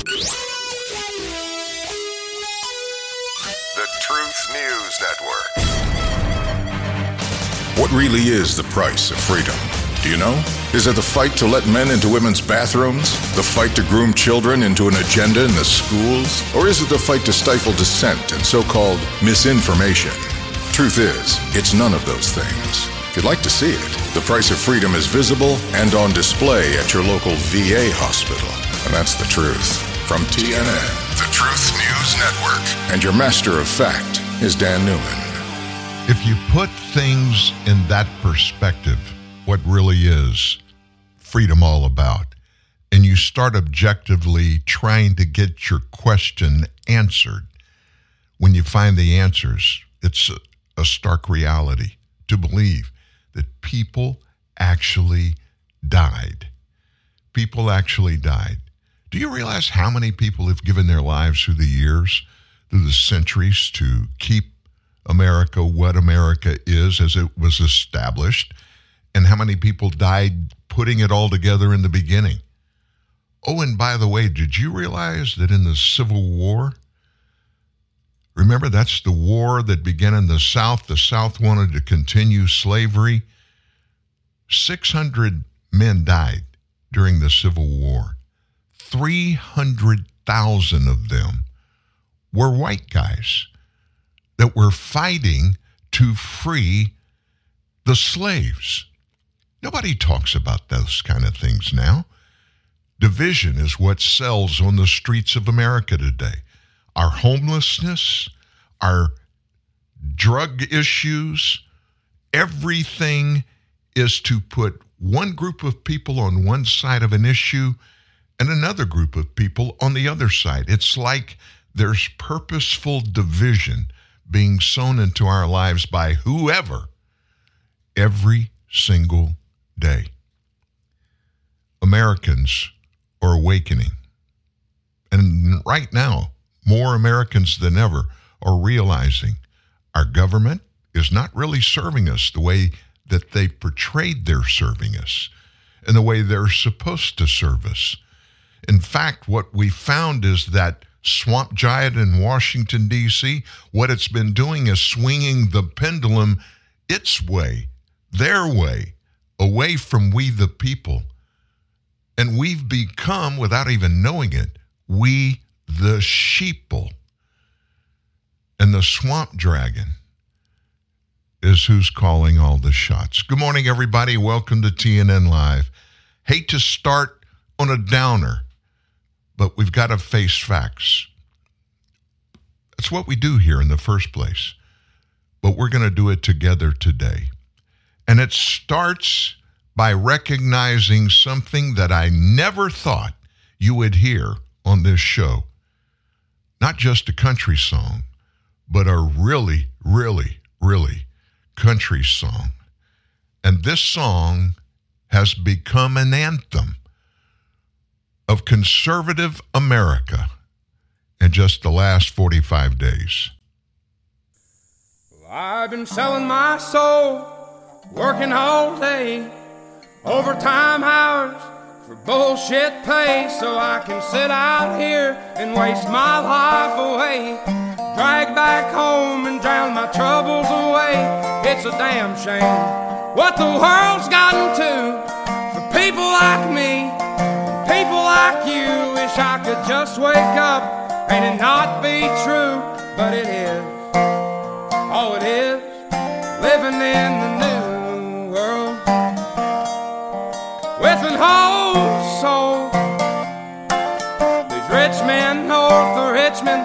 The Truth News Network. What really is the price of freedom? Do you know? Is it the fight to let men into women's bathrooms? The fight to groom children into an agenda in the schools? Or is it the fight to stifle dissent and so called misinformation? Truth is, it's none of those things. If you'd like to see it, the price of freedom is visible and on display at your local VA hospital. And that's the truth. From TNN, the Truth News Network, and your master of fact is Dan Newman. If you put things in that perspective, what really is freedom all about, and you start objectively trying to get your question answered, when you find the answers, it's a, a stark reality to believe that people actually died. People actually died. Do you realize how many people have given their lives through the years, through the centuries, to keep America what America is as it was established? And how many people died putting it all together in the beginning? Oh, and by the way, did you realize that in the Civil War, remember that's the war that began in the South? The South wanted to continue slavery. 600 men died during the Civil War. 300,000 of them were white guys that were fighting to free the slaves. Nobody talks about those kind of things now. Division is what sells on the streets of America today. Our homelessness, our drug issues, everything is to put one group of people on one side of an issue and another group of people on the other side. It's like there's purposeful division being sown into our lives by whoever every single day. Americans are awakening. And right now, more Americans than ever are realizing our government is not really serving us the way that they portrayed they're serving us and the way they're supposed to serve us. In fact, what we found is that swamp giant in Washington, D.C., what it's been doing is swinging the pendulum its way, their way, away from we the people. And we've become, without even knowing it, we the sheeple. And the swamp dragon is who's calling all the shots. Good morning, everybody. Welcome to TNN Live. Hate to start on a downer, but we've got to face facts. That's what we do here in the first place. But we're going to do it together today. And it starts by recognizing something that I never thought you would hear on this show. Not just a country song, but a really, really, really country song. And this song has become an anthem of conservative America in just the last 45 days. I've been selling my soul, working all day, overtime hours for bullshit pay, so I can sit out here and waste my life away. Drag back home and drown my troubles away. It's a damn shame what the world's gotten to for people like me, like you. Wish I could just wake up and it not be true, but it is. Oh, it is, living in the new world with an whole soul. These rich men oh, north of Richmond,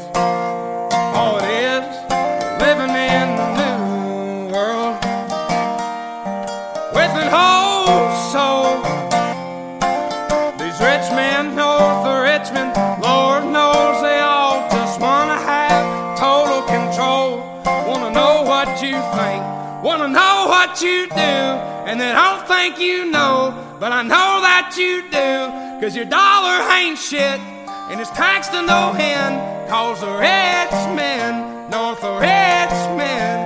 And they don't think you know, but I know that you do, cause your dollar ain't shit, and it's taxed to no end, cause the rich men, north the rich men.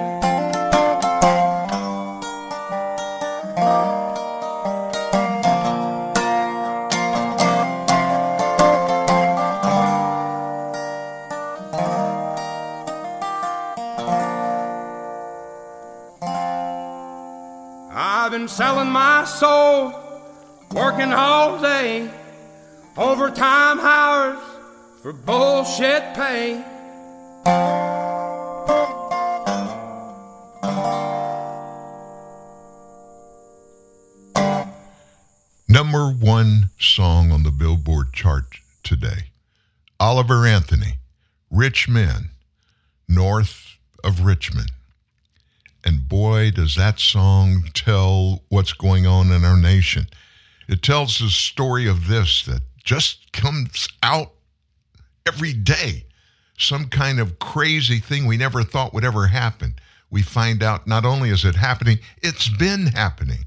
Been selling my soul, working all day, overtime hours for bullshit pay. Number one song on the Billboard chart today Oliver Anthony, Rich Men, North of Richmond. And boy, does that song tell what's going on in our nation. It tells the story of this that just comes out every day. Some kind of crazy thing we never thought would ever happen. We find out not only is it happening, it's been happening.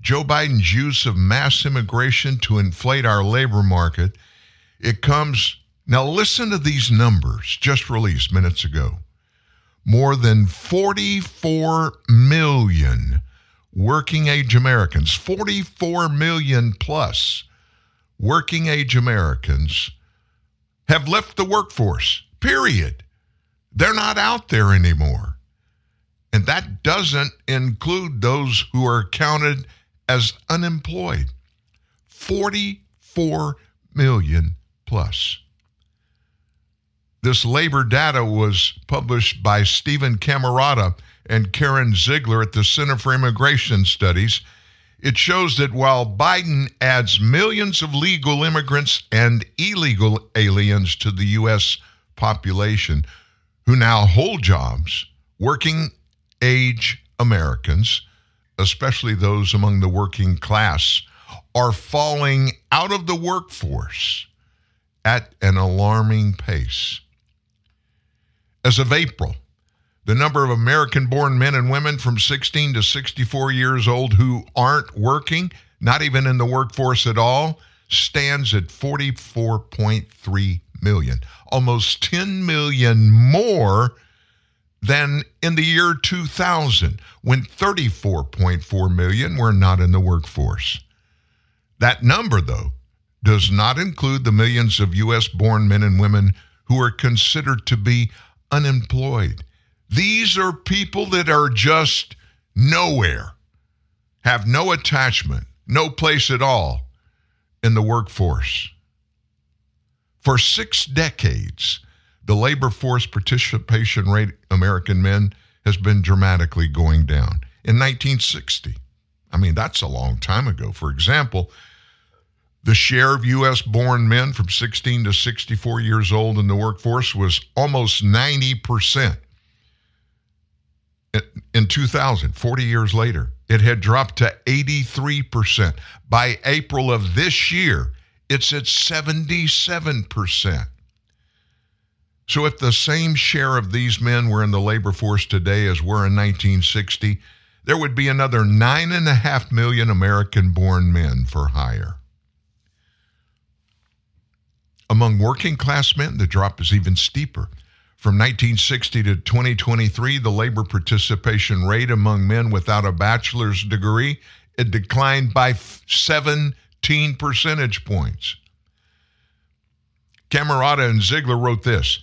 Joe Biden's use of mass immigration to inflate our labor market, it comes. Now, listen to these numbers just released minutes ago. More than 44 million working age Americans, 44 million plus working age Americans have left the workforce, period. They're not out there anymore. And that doesn't include those who are counted as unemployed 44 million plus. This labor data was published by Steven Camarota and Karen Zeigler at the Center for Immigration Studies. It shows that while Biden adds millions of legal immigrants and illegal aliens to the U.S. population who now hold jobs, working age Americans, especially those among the working class, are falling out of the workforce at an alarming pace. As of April, the number of American born men and women from 16 to 64 years old who aren't working, not even in the workforce at all, stands at 44.3 million, almost 10 million more than in the year 2000, when 34.4 million were not in the workforce. That number, though, does not include the millions of U.S. born men and women who are considered to be unemployed. These are people that are just nowhere, have no attachment, no place at all in the workforce. For six decades, the labor force participation rate American men has been dramatically going down. In 1960, I mean, that's a long time ago. For example, the share of U.S. born men from 16 to 64 years old in the workforce was almost 90%. In 2000, 40 years later, it had dropped to 83%. By April of this year, it's at 77%. So, if the same share of these men were in the labor force today as were in 1960, there would be another 9.5 million American born men for hire. Among working class men, the drop is even steeper. From 1960 to 2023, the labor participation rate among men without a bachelor's degree it declined by 17 percentage points. Camarota and Zeigler wrote this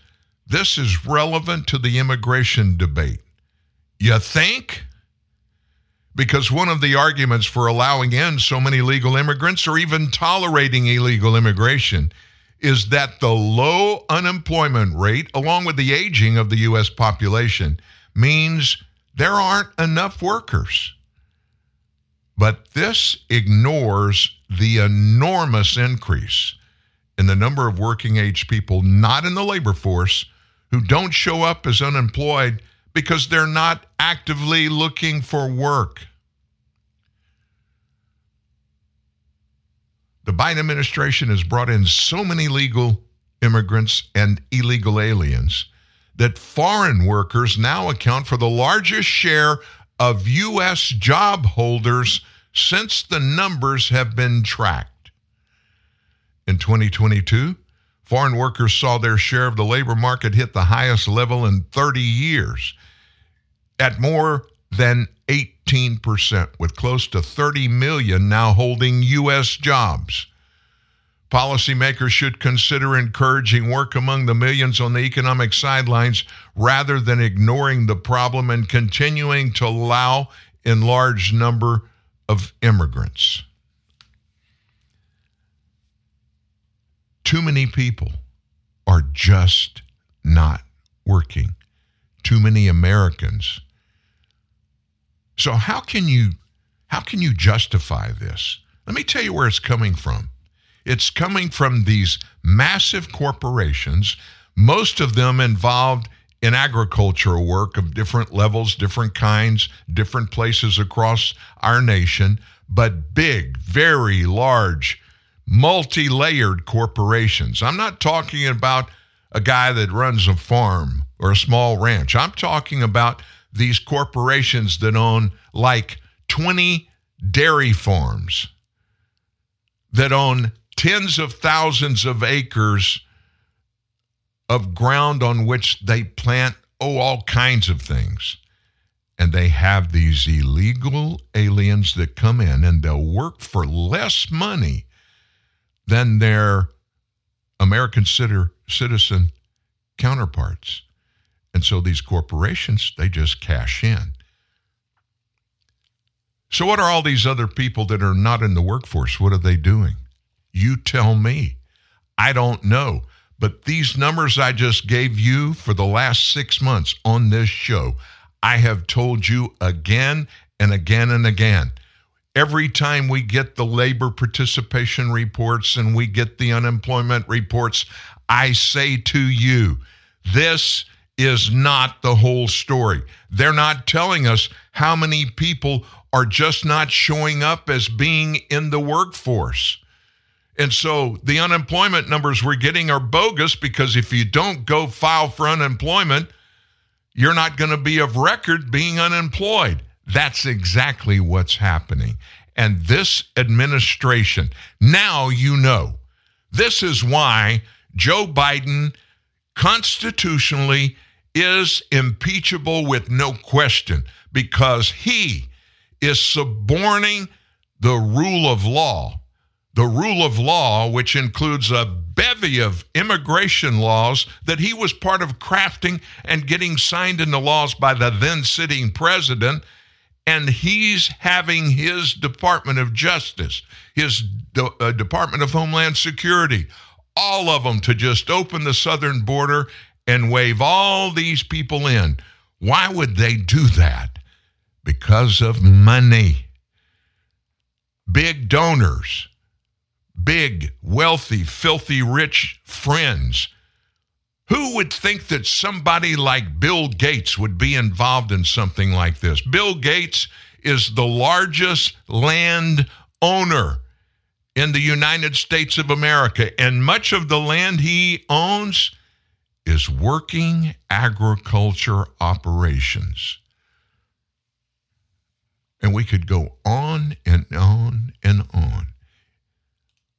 This is relevant to the immigration debate. You think? Because one of the arguments for allowing in so many legal immigrants or even tolerating illegal immigration is that the low unemployment rate, along with the aging of the U.S. population, means there aren't enough workers. But this ignores the enormous increase in the number of working age people not in the labor force who don't show up as unemployed because they're not actively looking for work. The Biden administration has brought in so many legal immigrants and illegal aliens that foreign workers now account for the largest share of U.S. job holders since the numbers have been tracked. In 2022, foreign workers saw their share of the labor market hit the highest level in 30 years at more than 18%, with close to 30 million now holding U.S. jobs. Policymakers should consider encouraging work among the millions on the economic sidelines rather than ignoring the problem and continuing to allow in large number of immigrants. Too many people are just not working. Too many Americans. So how can you how can you justify this? Let me tell you where it's coming from. It's coming from these massive corporations, most of them involved in agricultural work of different levels, different kinds, different places across our nation, but big, very large, multi layered corporations. I'm not talking about a guy that runs a farm or a small ranch. I'm talking about these corporations that own like 20 dairy farms, that own tens of thousands of acres of ground on which they plant, oh, all kinds of things. And they have these illegal aliens that come in and they'll work for less money than their American citizen counterparts. And so these corporations, they just cash in. So, what are all these other people that are not in the workforce? What are they doing? You tell me. I don't know. But these numbers I just gave you for the last six months on this show, I have told you again and again and again. Every time we get the labor participation reports and we get the unemployment reports, I say to you, this is not the whole story. They're not telling us how many people are just not showing up as being in the workforce. And so the unemployment numbers we're getting are bogus because if you don't go file for unemployment, you're not going to be of record being unemployed. That's exactly what's happening. And this administration, now you know. This is why Joe Biden constitutionally is impeachable with no question because he is suborning the rule of law the rule of law, which includes a bevy of immigration laws that he was part of crafting and getting signed into laws by the then sitting president. And he's having his Department of Justice, his uh, Department of Homeland Security, all of them to just open the southern border and wave all these people in. Why would they do that? Because of money. Big donors big, wealthy, filthy rich friends. Who would think that somebody like Bill Gates would be involved in something like this? Bill Gates is the largest land owner in the United States of America, and much of the land he owns is working agriculture operations. And we could go on and on and on.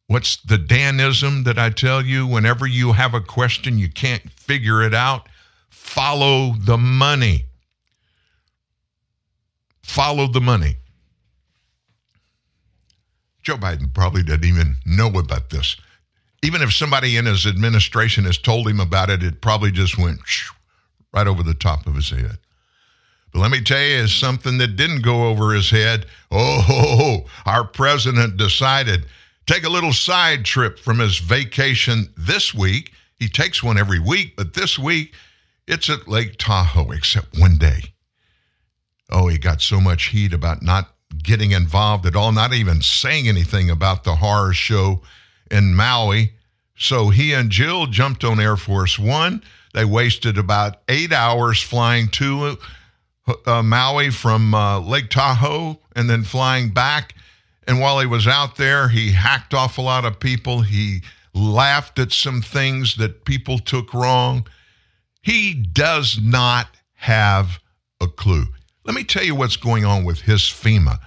What's the Danism that I tell you whenever you have a question, you can't figure it out? Follow the money. Follow the money. Joe Biden probably doesn't even know about this. Even if somebody in his administration has told him about it, it probably just went right over the top of his head. But let me tell you, is something that didn't go over his head. Oh, our president decided take a little side trip from his vacation this week. He takes one every week, but this week it's at Lake Tahoe, except one day. Oh, he got so much heat about not getting involved at all, not even saying anything about the horror show in Maui. So he and Jill jumped on Air Force One. They wasted about eight hours flying to uh, Maui from uh, Lake Tahoe and then flying back. And while he was out there, he hacked off a lot of people. He laughed at some things that people took wrong. He does not have a clue. Let me tell you what's going on with his FEMA.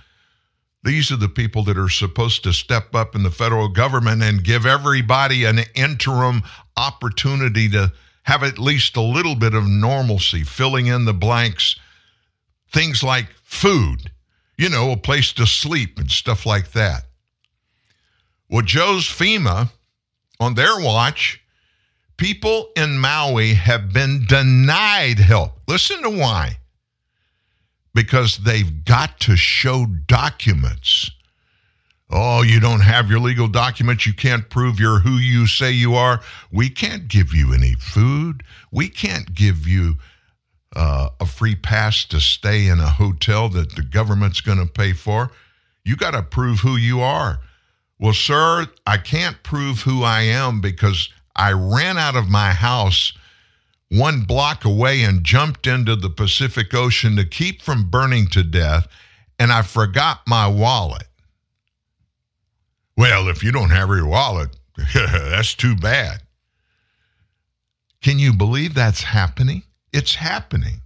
These are the people that are supposed to step up in the federal government and give everybody an interim opportunity to have at least a little bit of normalcy, filling in the blanks. Things like food, you know, a place to sleep and stuff like that. Well, Joe's FEMA, on their watch, people in Maui have been denied help. Listen to why. Because they've got to show documents. Oh, you don't have your legal documents. You can't prove you're who you say you are. We can't give you any food. We can't give you uh, a free pass to stay in a hotel that the government's going to pay for. You got to prove who you are. Well, sir, I can't prove who I am because I ran out of my house one block away and jumped into the Pacific Ocean to keep from burning to death, and I forgot my wallet. Well, if you don't have your wallet, that's too bad. Can you believe that's happening? It's happening.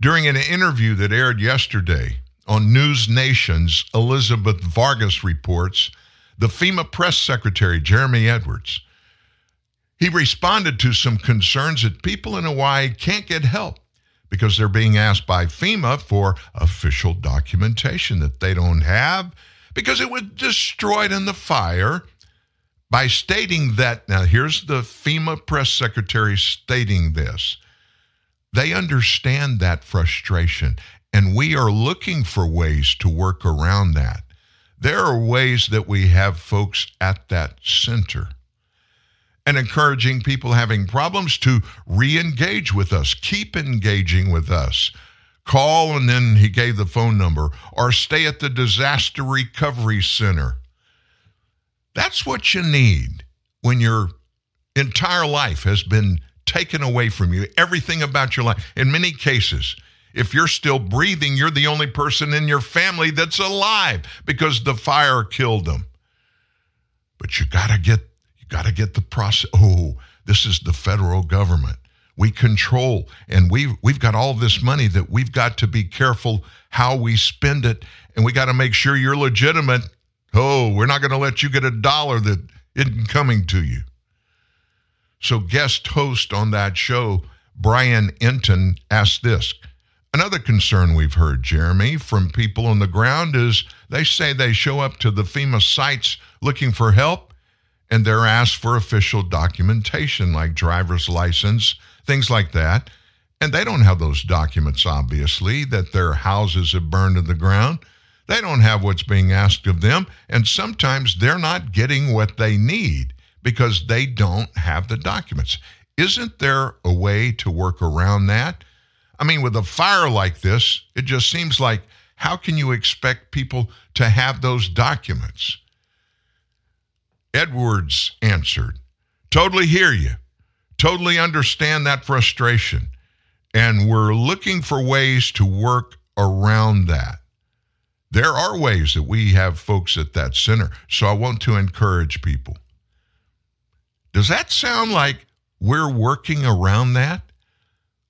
During an interview that aired yesterday on NewsNation's Elizabeth Vargas reports, the FEMA press secretary, Jeremy Edwards, he responded to some concerns that people in Hawaii can't get help because they're being asked by FEMA for official documentation that they don't have because it was destroyed in the fire by stating that. Now, here's the FEMA press secretary stating this. They understand that frustration, and we are looking for ways to work around that. There are ways that we have folks at that center and encouraging people having problems to re engage with us, keep engaging with us. Call, and then he gave the phone number, or stay at the Disaster Recovery Center. That's what you need when your entire life has been taken away from you, everything about your life. In many cases, if you're still breathing, you're the only person in your family that's alive because the fire killed them. But you got to get got to get the process. Oh, this is the federal government. We control, and we've we've got all this money that we've got to be careful how we spend it, and we got to make sure you're legitimate. Oh, we're not going to let you get a dollar that isn't coming to you. So, guest host on that show, Brian Entin, asked this. Another concern we've heard, Jeremy, from people on the ground is they say they show up to the FEMA sites looking for help and they're asked for official documentation like driver's license, things like that. And they don't have those documents, obviously, that their houses have burned to the ground. They don't have what's being asked of them. And sometimes they're not getting what they need because they don't have the documents. Isn't there a way to work around that? I mean, with a fire like this, it just seems like how can you expect people to have those documents? Edwards answered, Totally hear you. Totally understand that frustration. And we're looking for ways to work around that. There are ways that we have folks at that center. So I want to encourage people. Does that sound like we're working around that?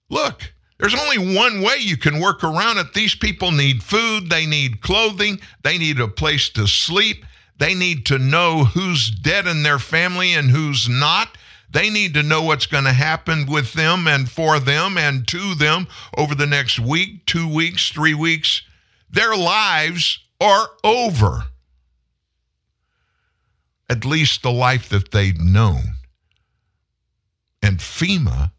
Look, there's only one way you can work around it. These people need food, they need clothing, they need a place to sleep, they need to know who's dead in their family and who's not. They need to know what's going to happen with them and for them and to them over the next week, two weeks, three weeks. Their lives are over. at least the life that they'd known. And FEMA,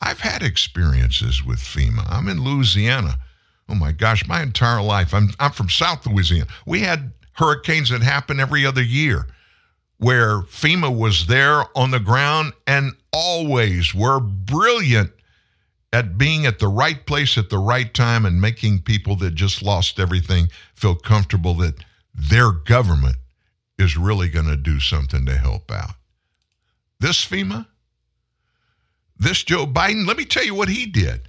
I've had experiences with FEMA. I'm in Louisiana. Oh my gosh, my entire life. I'm, I'm from South Louisiana. We had hurricanes that happen every other year where FEMA was there on the ground and always were brilliant at being at the right place at the right time and making people that just lost everything feel comfortable that their government is really going to do something to help out. This FEMA, this Joe Biden, let me tell you what he did.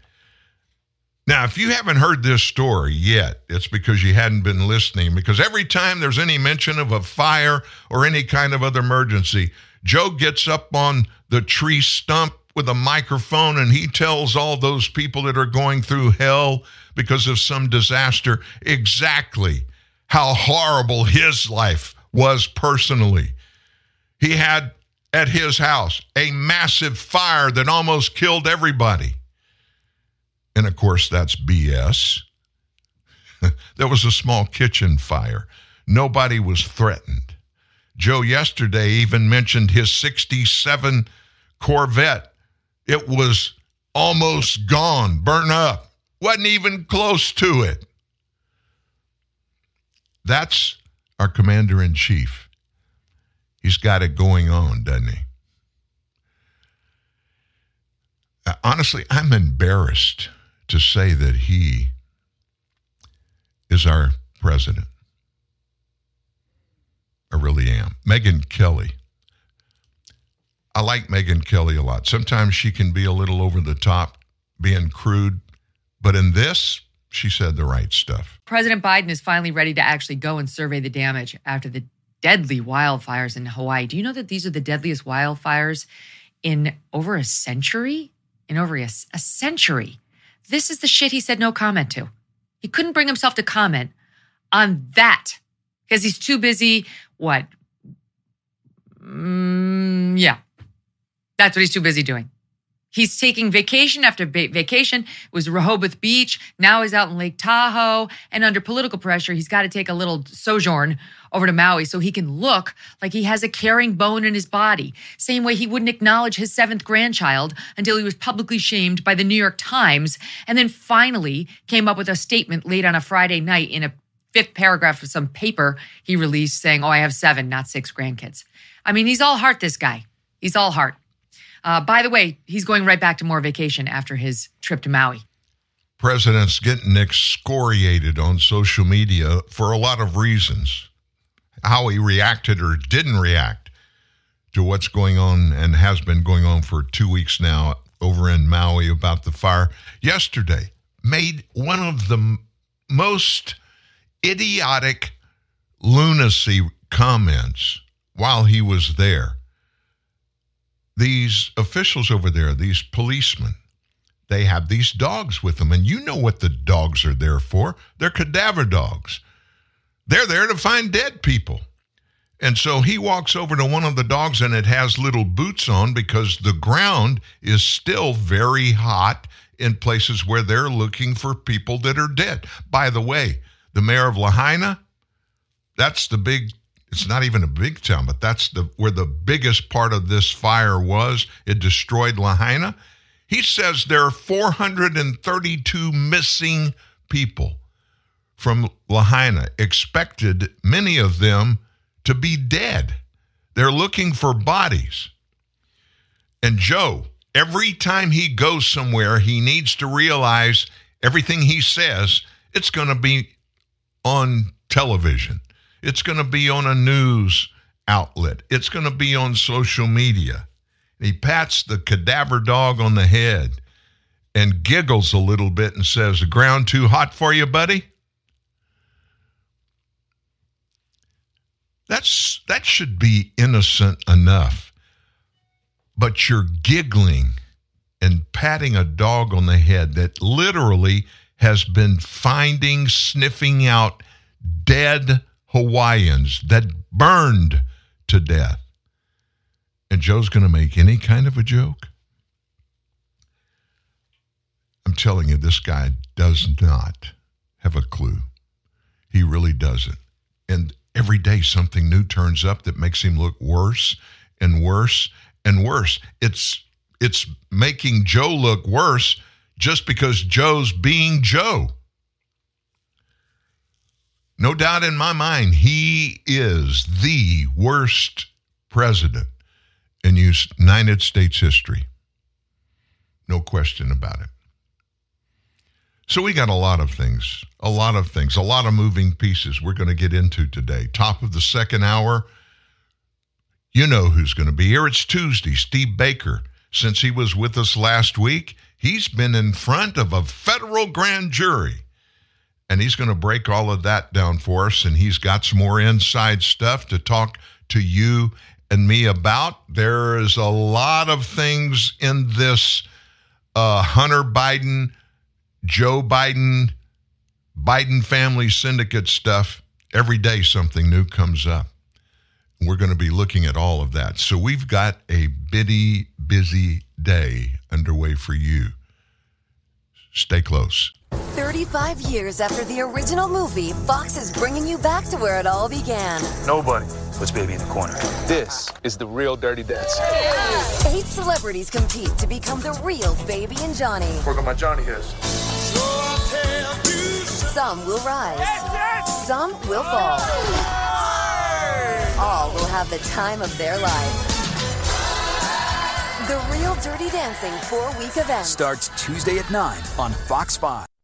Now, if you haven't heard this story yet, it's because you hadn't been listening. Because every time there's any mention of a fire or any kind of other emergency, Joe gets up on the tree stump with a microphone and he tells all those people that are going through hell because of some disaster exactly how horrible his life was personally. He had at his house a massive fire that almost killed everybody. And of course, that's BS. there was a small kitchen fire. Nobody was threatened. Joe yesterday even mentioned his 67 Corvette. It was almost gone, burnt up, wasn't even close to it. That's our commander in chief. He's got it going on, doesn't he? Uh, honestly, I'm embarrassed to say that he is our president. I really am. Megyn Kelly. I like Megyn Kelly a lot. Sometimes she can be a little over the top, being crude, but in this, she said the right stuff. President Biden is finally ready to actually go and survey the damage after the deadly wildfires in Hawaii. Do you know that these are the deadliest wildfires in over a century? In over a, a century. This is the shit he said no comment to. He couldn't bring himself to comment on that because he's too busy. What? Mm, yeah. That's what he's too busy doing. He's taking vacation after vacation. It was Rehoboth Beach. Now he's out in Lake Tahoe. And under political pressure, he's got to take a little sojourn over to Maui so he can look like he has a caring bone in his body. Same way he wouldn't acknowledge his seventh grandchild until he was publicly shamed by the New York Times. And then finally came up with a statement late on a Friday night in a fifth paragraph of some paper he released saying, Oh, I have seven, not six grandkids. I mean, he's all heart, this guy. He's all heart. Uh, by the way, he's going right back to more vacation after his trip to Maui. President's getting excoriated on social media for a lot of reasons. How he reacted or didn't react to what's going on and has been going on for two weeks now over in Maui about the fire. Yesterday, made one of the most idiotic lunacy comments while he was there these officials over there, these policemen, they have these dogs with them. And you know what the dogs are there for. They're cadaver dogs. They're there to find dead people. And so he walks over to one of the dogs and it has little boots on because the ground is still very hot in places where they're looking for people that are dead. By the way, the mayor of Lahaina, that's the big it's not even a big town, but that's the where the biggest part of this fire was. It destroyed Lahaina. He says there are 432 missing people from Lahaina, expected many of them to be dead. They're looking for bodies. And Joe, every time he goes somewhere, he needs to realize everything he says, it's going to be on television. It's going to be on a news outlet. It's going to be on social media. He pats the cadaver dog on the head and giggles a little bit and says, The ground too hot for you, buddy? That's that should be innocent enough. But you're giggling and patting a dog on the head that literally has been finding, sniffing out dead Hawaiians that burned to death. And Joe's going to make any kind of a joke? I'm telling you, this guy does not have a clue. He really doesn't. And every day something new turns up that makes him look worse and worse and worse. It's it's making Joe look worse just because Joe's being Joe. No doubt in my mind, he is the worst president in United States history. No question about it. So we got a lot of things, a lot of things, a lot of moving pieces we're going to get into today. Top of the second hour, you know who's going to be here. It's Tuesday. Steve Baker, since he was with us last week, he's been in front of a federal grand jury. And he's going to break all of that down for us. And he's got some more inside stuff to talk to you and me about. There is a lot of things in this uh, Hunter Biden, Joe Biden, Biden family syndicate stuff. Every day something new comes up. We're going to be looking at all of that. So we've got a bitty, busy day underway for you. Stay close. 35 years after the original movie, Fox is bringing you back to where it all began. Nobody puts baby in the corner. This is the real Dirty Dancing. Eight celebrities compete to become the real Baby and Johnny. Work on my Johnny hairs. Some will rise, some will fall. All will have the time of their life. The Real Dirty Dancing four week event. Starts Tuesday at 9 on Fox 5.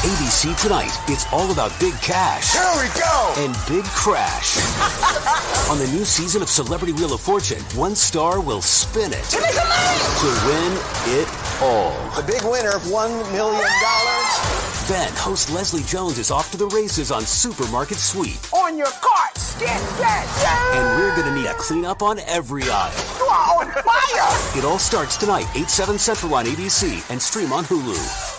ABC Tonight, it's all about big cash. Here we go! And big crash. On the new season of Celebrity Wheel of Fortune, one star will spin it Give me some money! to win it all. The big winner of $1 million. Then, host Leslie Jones is off to the races on Supermarket Sweep. On your carts, get set, And we're going to need a cleanup on every aisle. You are on fire! It all starts tonight, 8, 7 Central on ABC and stream on Hulu.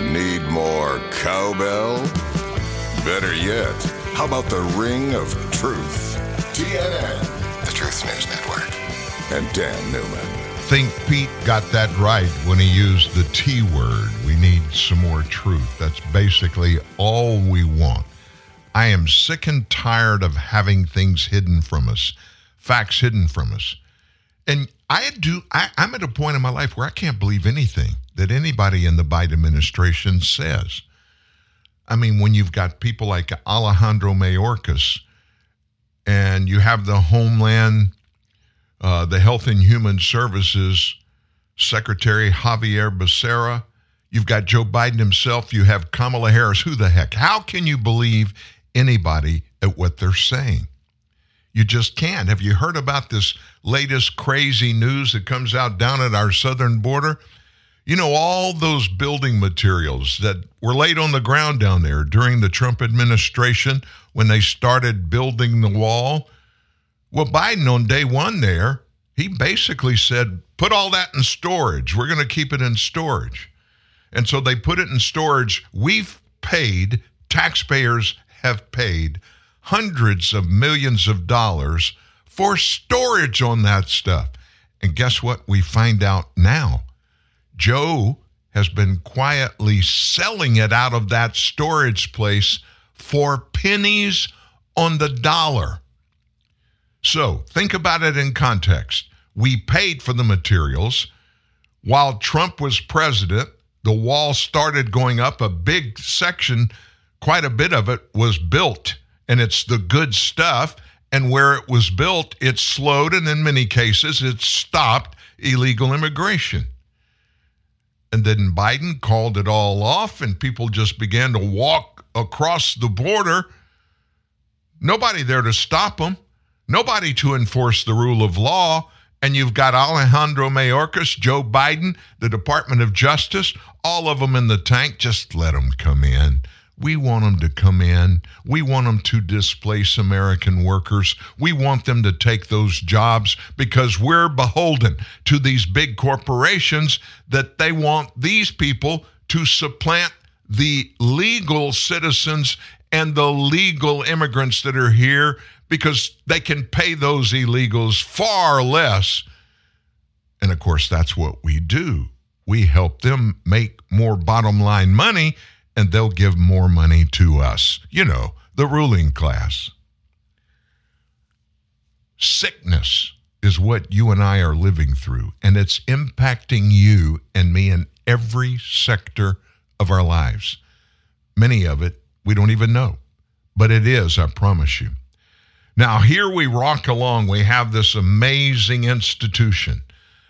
Need more cowbell? Better yet, how about the ring of truth? TNN, the Truth News Network, and Dan Newman. think Pete got that right when he used the T word. We need some more truth. That's basically all we want. I am sick and tired of having things hidden from us, facts hidden from us. And I do I, I'm at a point in my life where I can't believe anything that anybody in the Biden administration says. I mean, when you've got people like Alejandro Mayorkas and you have the Homeland uh, the Health and Human Services Secretary Xavier Becerra. You've got Joe Biden himself. You have Kamala Harris. Who the heck? How can you believe anybody at what they're saying? You just can't. Have you heard about this latest crazy news that comes out down at our southern border? You know, all those building materials that were laid on the ground down there during the Trump administration when they started building the wall. Well, Biden on day one there, he basically said, put all that in storage. We're going to keep it in storage. And so they put it in storage. We've paid, taxpayers have paid hundreds of millions of dollars for storage on that stuff. And guess what we find out now? Joe has been quietly selling it out of that storage place for pennies on the dollar. So think about it in context. We paid for the materials. While Trump was president, the wall started going up. A big section, quite a bit of it, was built, and it's the good stuff. And where it was built, it slowed, and in many cases, it stopped illegal immigration. And then Biden called it all off, and people just began to walk across the border. Nobody there to stop them, nobody to enforce the rule of law and you've got Alejandro Mayorkas, Joe Biden, the Department of Justice, all of them in the tank. Just let them come in. We want them to come in. We want them to displace American workers. We want them to take those jobs because we're beholden to these big corporations that they want these people to supplant the legal citizens and the legal immigrants that are here because they can pay those illegals far less. And of course, that's what we do. We help them make more bottom line money and they'll give more money to us. You know, the ruling class. Sickness is what you and I are living through, and it's impacting you and me in every sector of our lives. Many of it we don't even know, but it is, I promise you. Now, here we rock along. We have this amazing institution,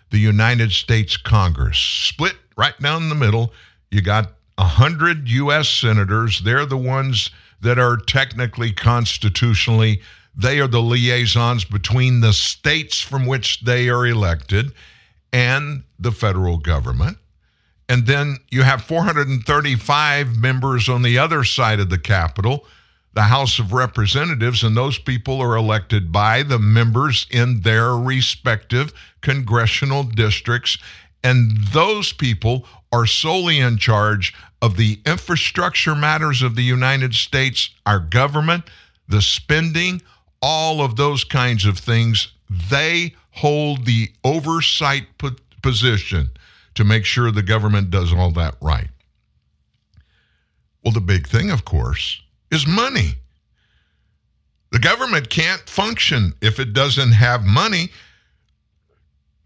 the United States Congress, split right down the middle. You got 100 U.S. senators. They're the ones that are technically constitutionally, they are the liaisons between the states from which they are elected and the federal government. And then you have 435 members on the other side of the Capitol the House of Representatives, and those people are elected by the members in their respective congressional districts. And those people are solely in charge of the infrastructure matters of the United States, our government, the spending, all of those kinds of things. They hold the oversight position to make sure the government does all that right. Well, the big thing, of course, is money. The government can't function if it doesn't have money.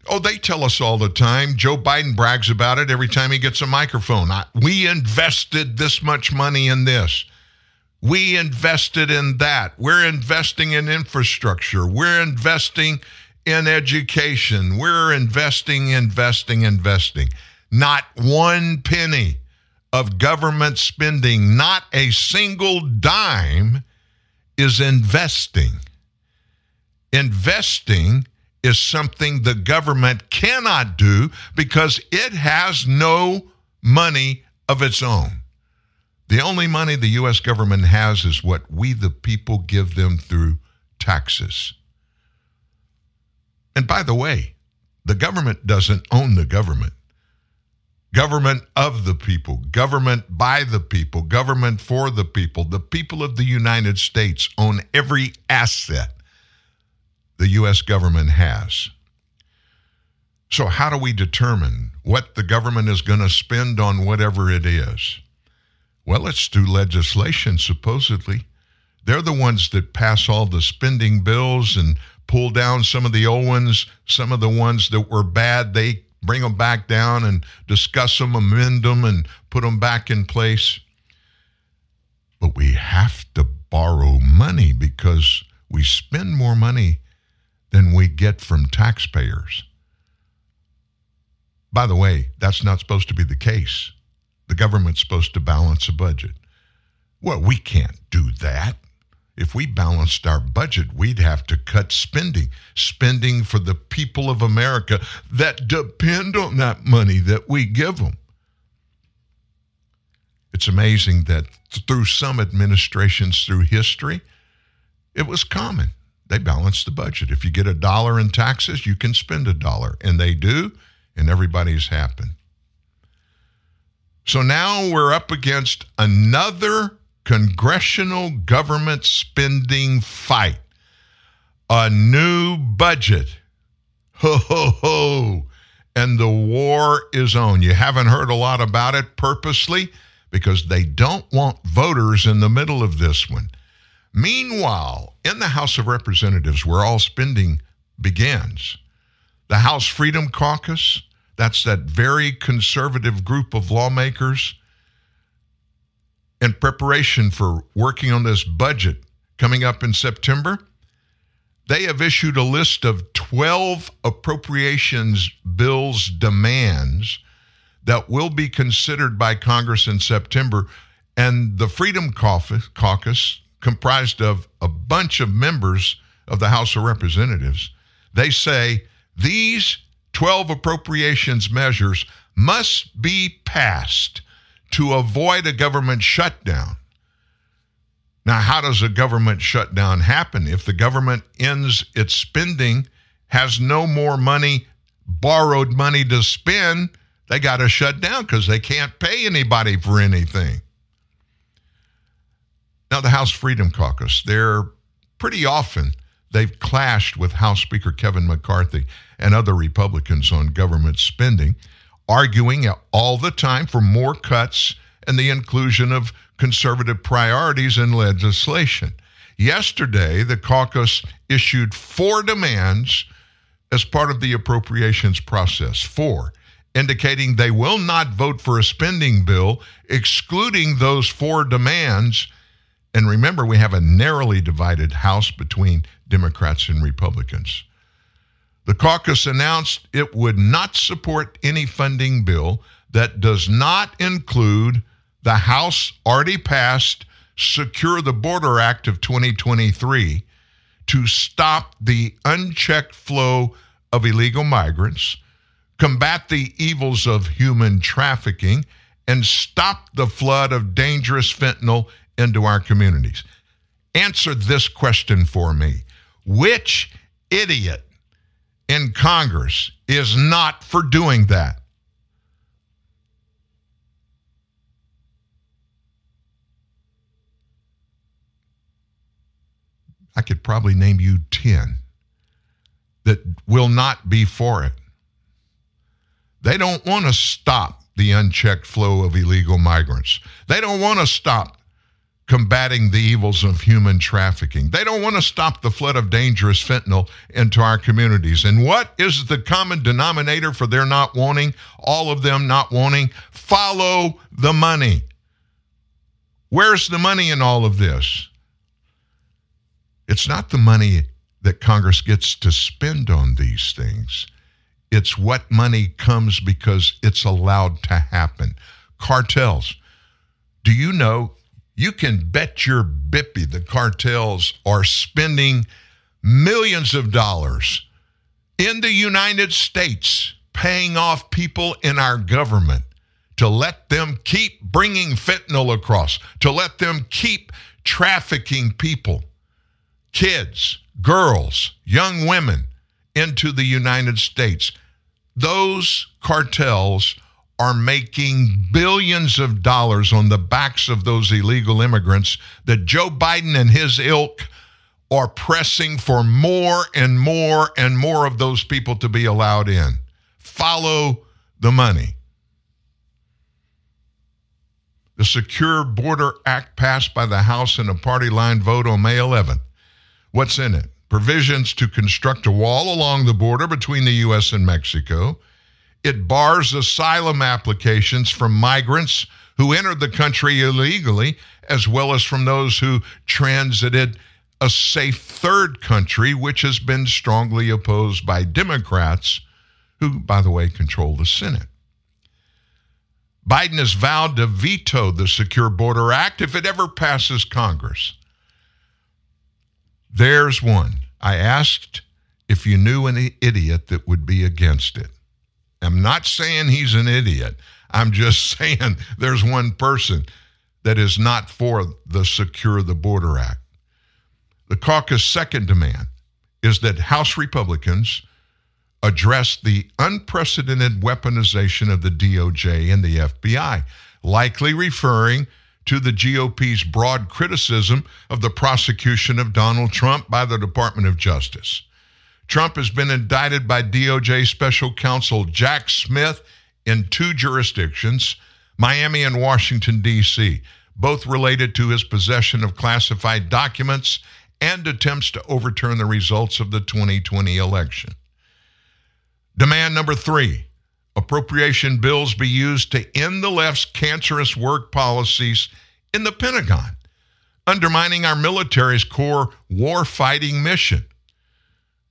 Oh, they tell us all the time. Joe Biden brags about it every time he gets a microphone. I, we invested this much money in this. We invested in that. We're investing in infrastructure. We're investing in education. We're investing, investing, investing. Not one penny of government spending, not a single dime, is investing. Investing is something the government cannot do because it has no money of its own. The only money the U.S. government has is what we, the people, give them through taxes. And by the way, the government doesn't own the government government of the people, government by the people, government for the people. The people of the United States own every asset the U.S. government has. So, how do we determine what the government is going to spend on whatever it is? Well, it's through legislation, supposedly. They're the ones that pass all the spending bills and pull down some of the old ones, some of the ones that were bad, they bring them back down and discuss them, amend them, and put them back in place. But we have to borrow money because we spend more money than we get from taxpayers. By the way, that's not supposed to be the case. The government's supposed to balance a budget. Well, we can't do that. If we balanced our budget, we'd have to cut spending, spending for the people of America that depend on that money that we give them. It's amazing that through some administrations through history, it was common. They balance the budget. If you get a dollar in taxes, you can spend a dollar. And they do, and everybody's happy. So now we're up against another congressional government spending fight. A new budget. Ho, ho, ho. And the war is on. You haven't heard a lot about it purposely because they don't want voters in the middle of this one. Meanwhile, in the House of Representatives, where all spending begins, the House Freedom Caucus, that's that very conservative group of lawmakers, in preparation for working on this budget coming up in September, they have issued a list of 12 appropriations bills demands that will be considered by Congress in September. And the Freedom Caucus, comprised of a bunch of members of the House of Representatives, they say these 12 appropriations measures must be passed to avoid a government shutdown. Now, how does a government shutdown happen? If the government ends its spending, has no more money, borrowed money to spend, they got to shut down because they can't pay anybody for anything. Now, the House Freedom Caucus, they're pretty often they've clashed with House Speaker Kevin McCarthy and other Republicans on government spending, arguing all the time for more cuts and the inclusion of conservative priorities in legislation. Yesterday, the caucus issued four demands as part of the appropriations process. Four, indicating they will not vote for a spending bill, excluding those four demands. And remember, we have a narrowly divided House between Democrats and Republicans. The caucus announced it would not support any funding bill that does not include the House already passed Secure the Border Act of 2023 to stop the unchecked flow of illegal migrants, combat the evils of human trafficking, and stop the flood of dangerous fentanyl into our communities. Answer this question for me Which idiot in Congress is not for doing that? I could probably name you 10 that will not be for it. They don't want to stop the unchecked flow of illegal migrants. They don't want to stop combating the evils of human trafficking. They don't want to stop the flood of dangerous fentanyl into our communities. And what is the common denominator for their not wanting, all of them not wanting? Follow the money. Where's the money in all of this? It's not the money that Congress gets to spend on these things. It's what money comes because it's allowed to happen. Cartels. Do you know? You can bet your bippy the cartels are spending millions of dollars in the United States paying off people in our government to let them keep bringing fentanyl across, to let them keep trafficking people kids, girls, young women into the United States. Those cartels are making billions of dollars on the backs of those illegal immigrants that Joe Biden and his ilk are pressing for more and more and more of those people to be allowed in. Follow the money. The Secure Border Act passed by the House in a party line vote on May 11. What's in it? Provisions to construct a wall along the border between the U.S. and Mexico. It bars asylum applications from migrants who entered the country illegally, as well as from those who transited a safe third country, which has been strongly opposed by Democrats, who, by the way, control the Senate. Biden has vowed to veto the Secure Border Act if it ever passes Congress. There's one. I asked if you knew an idiot that would be against it. I'm not saying he's an idiot. I'm just saying there's one person that is not for the Secure the Border Act. The caucus' second demand is that House Republicans address the unprecedented weaponization of the DOJ and the FBI, likely referring to the GOP's broad criticism of the prosecution of Donald Trump by the Department of Justice. Trump has been indicted by DOJ special counsel Jack Smith in two jurisdictions, Miami and Washington, D.C., both related to his possession of classified documents and attempts to overturn the results of the 2020 election. Demand number three appropriation bills be used to end the left's cancerous work policies in the Pentagon, undermining our military's core war fighting mission.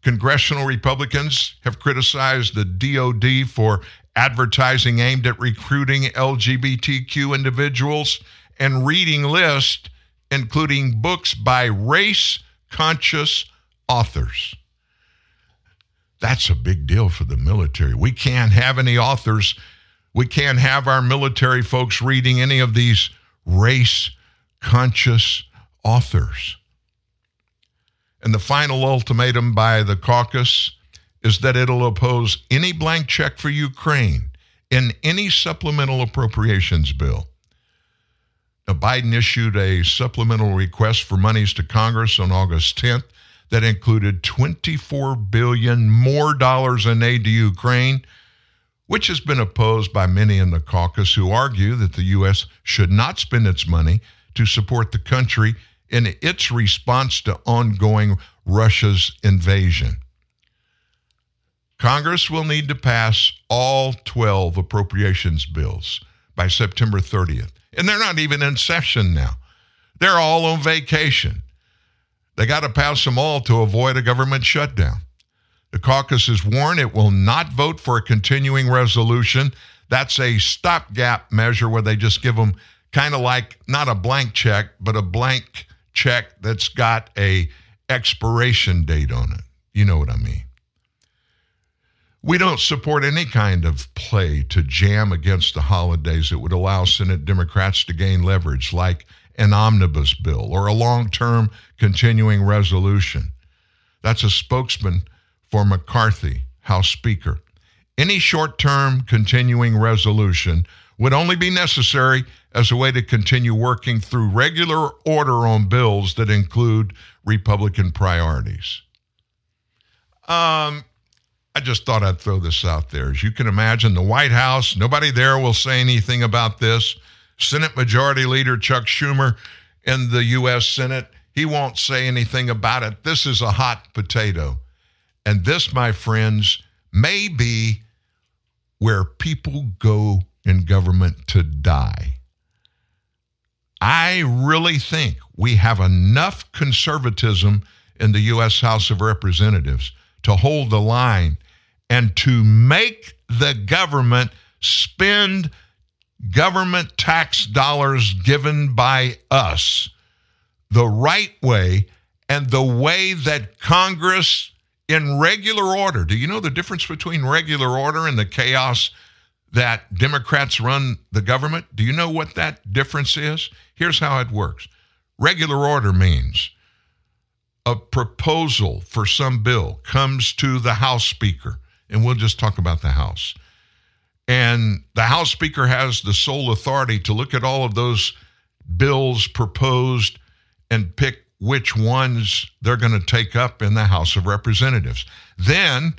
Congressional Republicans have criticized the DOD for advertising aimed at recruiting LGBTQ individuals and reading lists, including books by race conscious authors. That's a big deal for the military. We can't have any authors, we can't have our military folks reading any of these race conscious authors. And the final ultimatum by the caucus is that it'll oppose any blank check for Ukraine in any supplemental appropriations bill. Now, Biden issued a supplemental request for monies to Congress on August 10th that included 24 billion more dollars in aid to Ukraine, which has been opposed by many in the caucus who argue that the U.S. should not spend its money to support the country in its response to ongoing Russia's invasion. Congress will need to pass all 12 appropriations bills by September 30th. And they're not even in session now. They're all on vacation. They got to pass them all to avoid a government shutdown. The caucus is warned it will not vote for a continuing resolution. That's a stopgap measure where they just give them kind of like not a blank check, but a blank check that's got a expiration date on it. You know what I mean. We don't support any kind of play to jam against the holidays that would allow Senate Democrats to gain leverage, like an omnibus bill or a long term continuing resolution. That's a spokesman for McCarthy, House Speaker. Any short term continuing resolution would only be necessary as a way to continue working through regular order on bills that include Republican priorities. Um, I just thought I'd throw this out there. As you can imagine, the White House, nobody there will say anything about this. Senate Majority Leader Chuck Schumer in the U.S. Senate, he won't say anything about it. This is a hot potato. And this, my friends, may be where people go in government to die. I really think we have enough conservatism in the U.S. House of Representatives to hold the line and to make the government spend government tax dollars given by us the right way and the way that Congress, in regular order, do you know the difference between regular order and the chaos that Democrats run the government? Do you know what that difference is? Here's how it works regular order means a proposal for some bill comes to the House Speaker, and we'll just talk about the House. And the House Speaker has the sole authority to look at all of those bills proposed and pick which ones they're going to take up in the House of Representatives. Then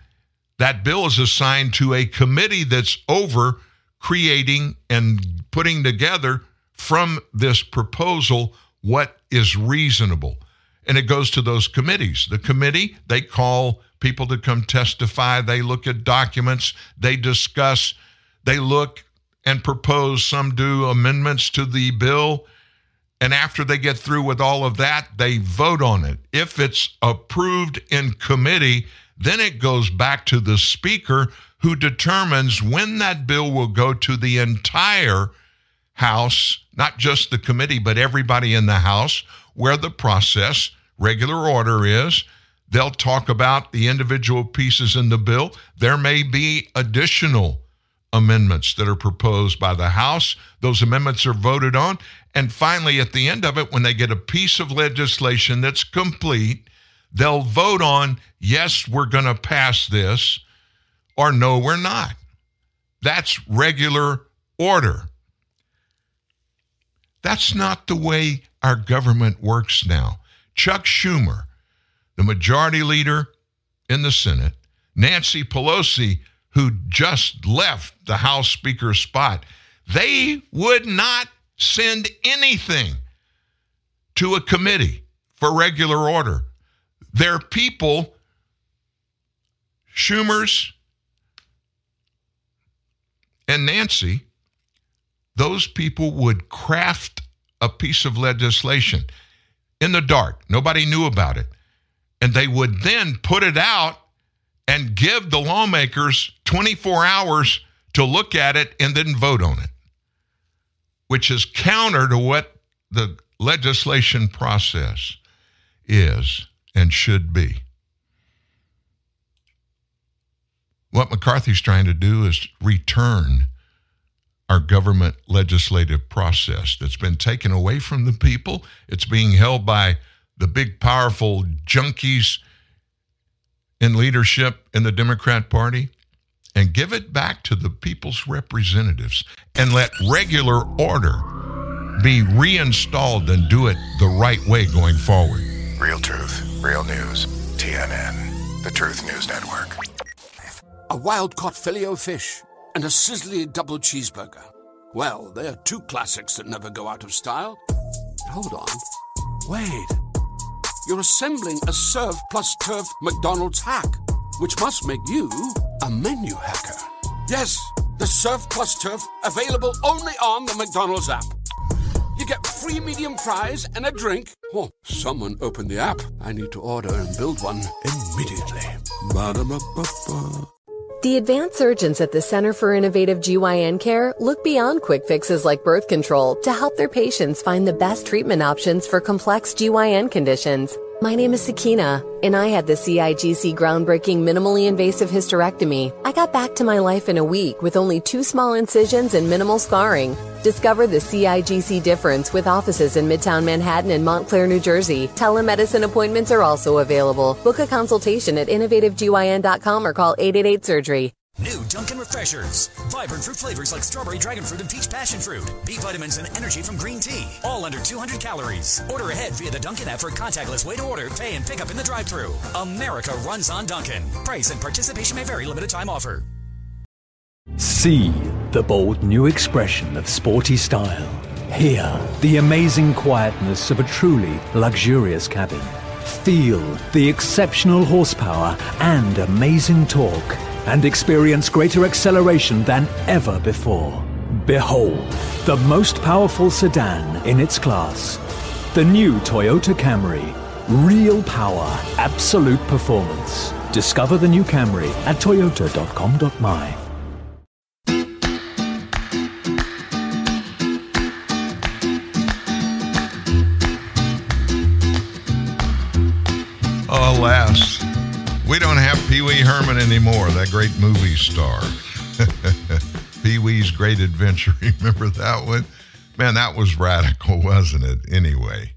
that bill is assigned to a committee that's over creating and putting together from this proposal what is reasonable. And it goes to those committees. The committee, they call people to come testify, they look at documents, they discuss, they look and propose, some do amendments to the bill. And after they get through with all of that, they vote on it. If it's approved in committee, then it goes back to the speaker who determines when that bill will go to the entire House, not just the committee, but everybody in the House, where the process, regular order is. They'll talk about the individual pieces in the bill. There may be additional amendments that are proposed by the House. Those amendments are voted on. And finally, at the end of it, when they get a piece of legislation that's complete, they'll vote on yes, we're going to pass this, or no, we're not. That's regular order. That's not the way our government works now. Chuck Schumer, the majority leader in the Senate, Nancy Pelosi, who just left the House Speaker spot, they would not send anything to a committee for regular order. Their people, Schumer's and Nancy, those people would craft a piece of legislation in the dark. Nobody knew about it. And they would then put it out and give the lawmakers 24 hours to look at it and then vote on it, which is counter to what the legislation process is and should be. What McCarthy's trying to do is return our government legislative process that's been taken away from the people. It's being held by the big, powerful junkies in leadership in the Democrat Party and give it back to the people's representatives and let regular order be reinstalled and do it the right way going forward. Real truth, real news. TNN, the Truth News Network. A wild caught filet fish and a sizzly double cheeseburger. Well, they're two classics that never go out of style. Hold on. Wait. You're assembling a Surf plus Turf McDonald's hack, which must make you a menu hacker. Yes, the Surf plus Turf available only on the McDonald's app. You get free medium fries and a drink. Oh, someone open the app. I need to order and build one immediately. Ba-da-ba-ba-ba. The advanced surgeons at the Center for Innovative GYN Care look beyond quick fixes like birth control to help their patients find the best treatment options for complex GYN conditions. My name is Sakina, and I had the CIGC groundbreaking minimally invasive hysterectomy. I got back to my life in a week with only two small incisions and minimal scarring. Discover the CIGC difference with offices in Midtown Manhattan and Montclair, New Jersey. Telemedicine appointments are also available. Book a consultation at innovativegyn.com or call 888 Surgery. New Dunkin' Refreshers. Vibrant fruit flavors like strawberry, dragon fruit, and peach passion fruit. B vitamins and energy from green tea. All under 200 calories. Order ahead via the Dunkin' app for contactless way to order, pay, and pick up in the drive thru America runs on Dunkin'. Price and participation may vary. Limited time offer. See the bold new expression of sporty style. Hear the amazing quietness of a truly luxurious cabin. Feel the exceptional horsepower and amazing torque and experience greater acceleration than ever before. Behold, the most powerful sedan in its class. The new Toyota Camry. Real power, absolute performance. Discover the new Camry at toyota.com.my. Pee Wee Herman anymore, that great movie star. Pee Wee's Great Adventure. Remember that one? Man, that was radical, wasn't it? Anyway,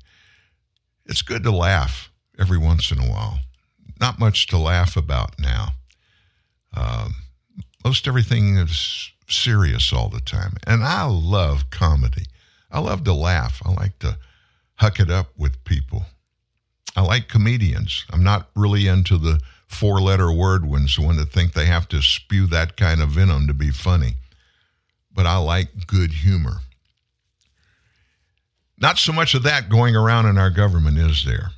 it's good to laugh every once in a while. Not much to laugh about now. Um, most everything is serious all the time. And I love comedy. I love to laugh. I like to huck it up with people. I like comedians. I'm not really into the four letter word ones, the one that think they have to spew that kind of venom to be funny. But I like good humor. Not so much of that going around in our government, is there?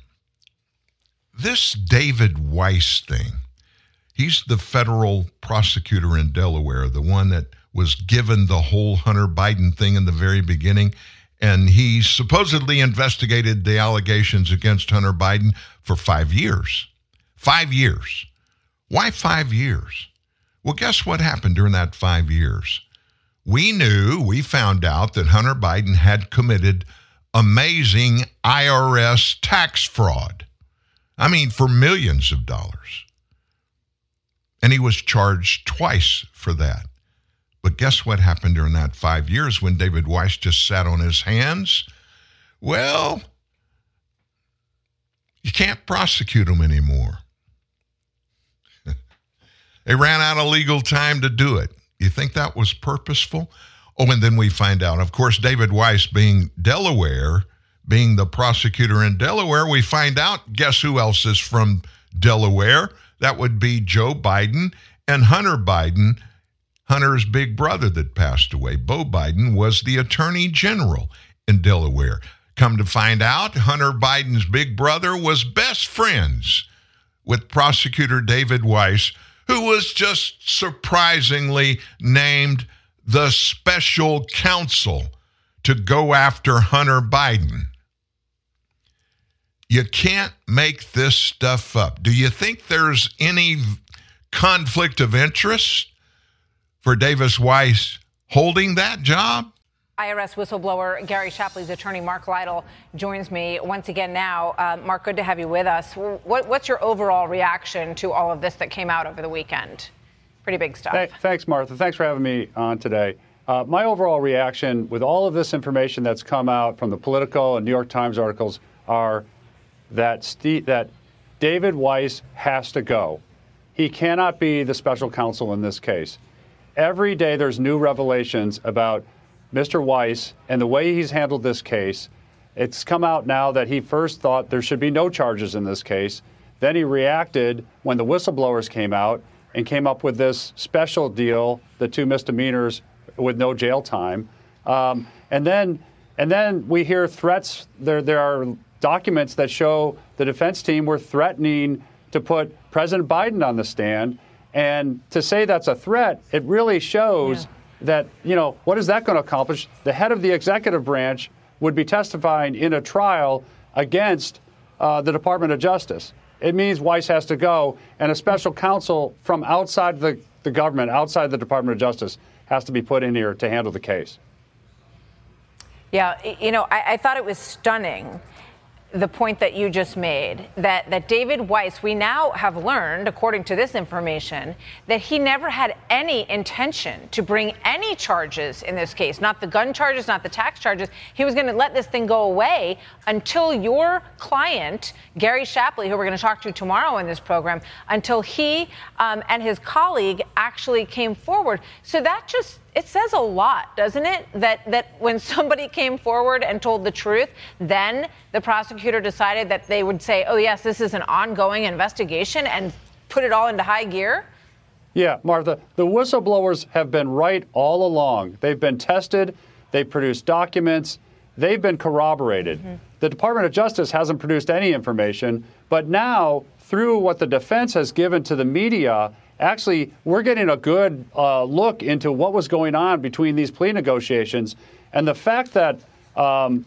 This David Weiss thing, he's the federal prosecutor in Delaware, the one that was given the whole Hunter Biden thing in the very beginning. And he supposedly investigated the allegations against Hunter Biden for five years. Five years. Why five years? Well, guess what happened during that five years? We knew, we found out that Hunter Biden had committed amazing IRS tax fraud. I mean, for millions of dollars. And he was charged twice for that. But guess what happened during that five years when David Weiss just sat on his hands? Well, you can't prosecute him anymore. They ran out of legal time to do it. You think that was purposeful? Oh, and then we find out, of course, David Weiss being Delaware, being the prosecutor in Delaware, we find out guess who else is from Delaware? That would be Joe Biden and Hunter Biden, Hunter's big brother that passed away. Beau Biden was the attorney general in Delaware. Come to find out, Hunter Biden's big brother was best friends with prosecutor David Weiss, who was just surprisingly named the special counsel to go after Hunter Biden. You can't make this stuff up. Do you think there's any conflict of interest for Davis Weiss holding that job? IRS whistleblower Gary Shapley's attorney Mark Lytle joins me once again now. Uh, Mark, good to have you with us. What, what's your overall reaction to all of this that came out over the weekend? Pretty big stuff. Th- thanks, Martha. Thanks for having me on today. Uh, my overall reaction with all of this information that's come out from the Politico and New York Times articles are that Steve, that David Weiss has to go. He cannot be the special counsel in this case. Every day there's new revelations about Mr. Weiss and the way he's handled this case. It's come out now that he first thought there should be no charges in this case. Then he reacted when the whistleblowers came out and came up with this special deal, the two misdemeanors with no jail time. Um, and then and then we hear threats. There there are documents that show the defense team were threatening to put President Biden on the stand. And to say that's a threat, it really shows yeah. That, you know, what is that going to accomplish? The head of the executive branch would be testifying in a trial against uh, the Department of Justice. It means Weiss has to go, and a special counsel from outside the, the government, outside the Department of Justice, has to be put in here to handle the case. Yeah, you know, I, I thought it was stunning the point that you just made that, that David Weiss, we now have learned, according to this information, that he never had any intention to bring any charges in this case, not the gun charges, not the tax charges. He was going to let this thing go away until your client, Gary Shapley, who we're going to talk to tomorrow in this program, until he um, and his colleague actually came forward. So that just it says a lot, doesn't it? That that when somebody came forward and told the truth, then the prosecutor decided that they would say, "Oh yes, this is an ongoing investigation," and put it all into high gear. Yeah, Martha, the whistleblowers have been right all along. They've been tested, they've produced documents, they've been corroborated. Mm-hmm. The Department of Justice hasn't produced any information, but now, through what the defense has given to the media, actually, we're getting a good uh, look into what was going on between these plea negotiations. And the fact that um,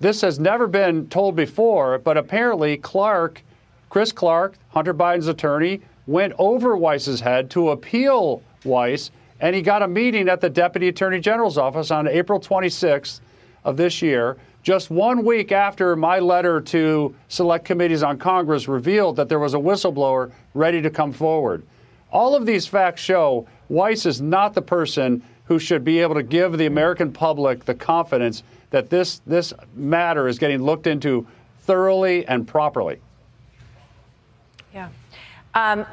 this has never been told before, but apparently Clark, Chris Clark, Hunter Biden's attorney, went over Weiss's head to appeal Weiss, and he got a meeting at the Deputy Attorney General's office on April 26th of this year, just one week after my letter to select committees on Congress revealed that there was a whistleblower ready to come forward. All of these facts show Weiss is not the person who should be able to give the American public the confidence that this, this matter is getting looked into thoroughly and properly. Yeah. Um,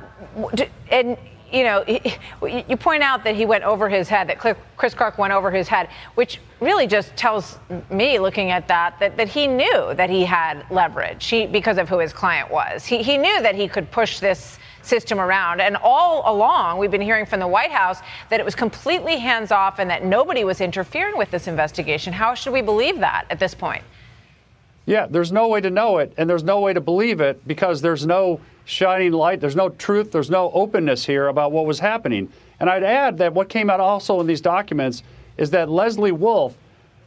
and, you know, you point out that he went over his head, that Chris Clark went over his head, which really just tells me, looking at that, that, that he knew that he had leverage he, because of who his client was. He, he knew that he could push this system around. And all along, we've been hearing from the White House that it was completely hands off and that nobody was interfering with this investigation. How should we believe that at this point? Yeah, there's no way to know it, and there's no way to believe it because there's no shining light, there's no truth, there's no openness here about what was happening. And I'd add that what came out also in these documents is that Leslie Wolf,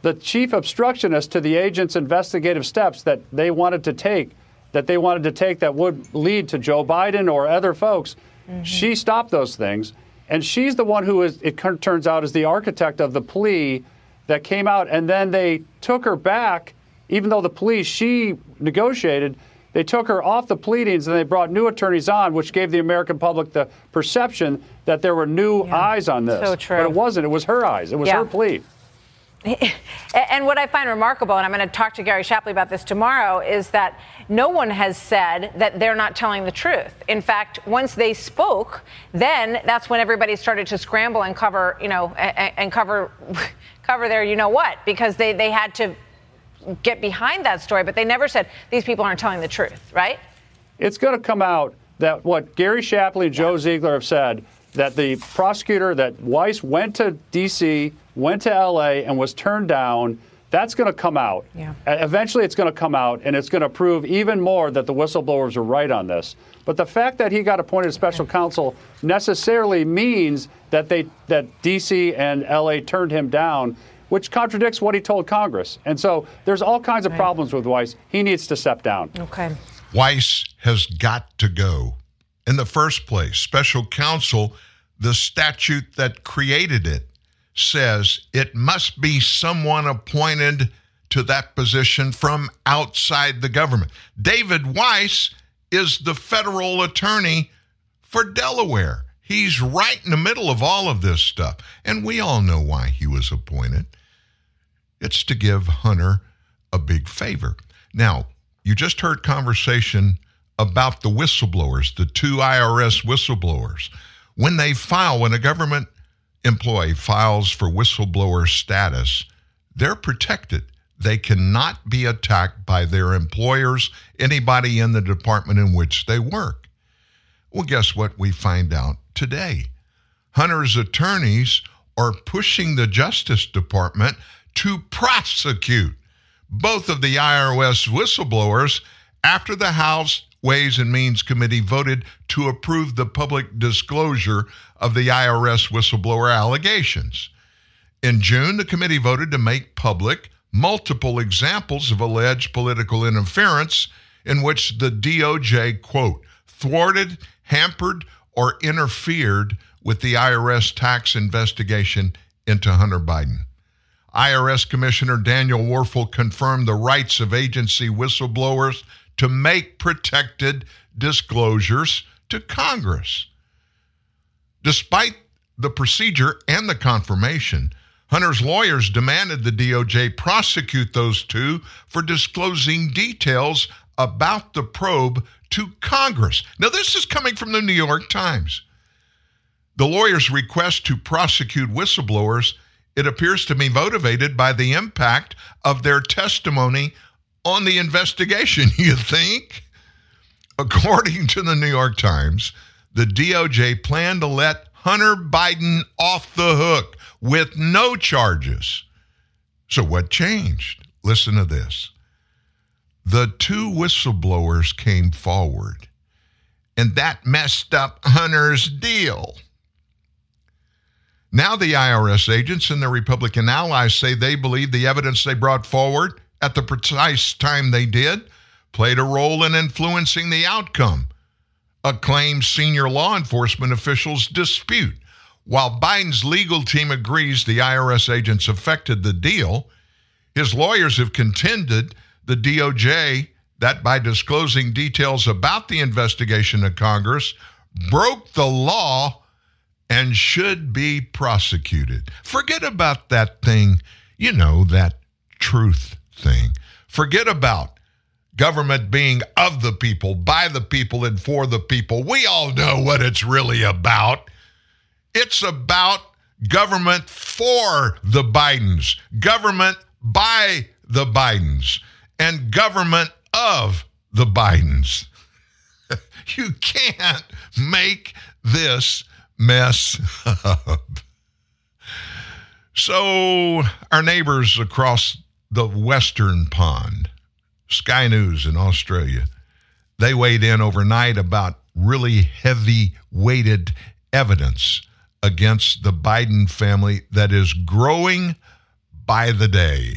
the chief obstructionist to the agent's investigative steps that they wanted to take, that they wanted to take that would lead to Joe Biden or other folks. Mm-hmm. She stopped those things. And she's the one who is, it turns out, is the architect of the plea that came out. And then they took her back, even though the plea she negotiated, they took her off the pleadings and they brought new attorneys on, which gave the American public the perception that there were new yeah. eyes on this. So true. But it wasn't. It was her eyes. It was yeah. her plea. and what I find remarkable, and I'm going to talk to Gary Shapley about this tomorrow, is that no one has said that they're not telling the truth. In fact, once they spoke, then that's when everybody started to scramble and cover, you know, and, and cover, cover their, you know what, because they, they had to get behind that story, but they never said these people aren't telling the truth, right? It's going to come out that what Gary Shapley and Joe Ziegler have said that the prosecutor that Weiss went to D.C., went to L.A., and was turned down. That's going to come out. Yeah. Eventually, it's going to come out, and it's going to prove even more that the whistleblowers are right on this. But the fact that he got appointed special counsel necessarily means that they that D.C. and L.A. turned him down, which contradicts what he told Congress. And so there's all kinds of problems with Weiss. He needs to step down. Okay. Weiss has got to go. In the first place, special counsel, the statute that created it, says it must be someone appointed to that position from outside the government. David Weiss is the federal attorney for Delaware. He's right in the middle of all of this stuff. And we all know why he was appointed. It's to give Hunter a big favor. Now, you just heard conversation about the whistleblowers, the two IRS whistleblowers. When they file, when a government employee files for whistleblower status, they're protected. They cannot be attacked by their employers, anybody in the department in which they work. Well, guess what we find out today? Hunter's attorneys are pushing the Justice Department to prosecute both of the IRS whistleblowers after the House Ways and Means Committee voted to approve the public disclosure of the IRS whistleblower allegations. In June, the committee voted to make public multiple examples of alleged political interference in which the DOJ, quote, thwarted, hampered, or interfered with the IRS tax investigation into Hunter Biden. IRS Commissioner Daniel Werfel confirmed the rights of agency whistleblowers to make protected disclosures to Congress. Despite the procedure and the confirmation, Hunter's lawyers demanded the DOJ prosecute those two for disclosing details about the probe to Congress. Now, this is coming from the New York Times. The lawyers' request to prosecute whistleblowers, it appears to be motivated by the impact of their testimony on the investigation, you think? According to the New York Times, the DOJ planned to let Hunter Biden off the hook with no charges. So, what changed? Listen to this. The two whistleblowers came forward, and that messed up Hunter's deal. Now, the IRS agents and their Republican allies say they believe the evidence they brought forward at the precise time they did played a role in influencing the outcome. Acclaimed senior law enforcement officials dispute. While Biden's legal team agrees the IRS agents affected the deal, his lawyers have contended the DOJ that by disclosing details about the investigation to Congress broke the law and should be prosecuted. Forget about that thing, you know, that truth thing. Forget about government being of the people, by the people, and for the people. We all know what it's really about. It's about government for the Bidens, government by the Bidens, and government of the Bidens. you can't make this mess up. So, our neighbors across the western pond, Sky News in Australia, they weighed in overnight about really heavy weighted evidence against the Biden family that is growing by the day.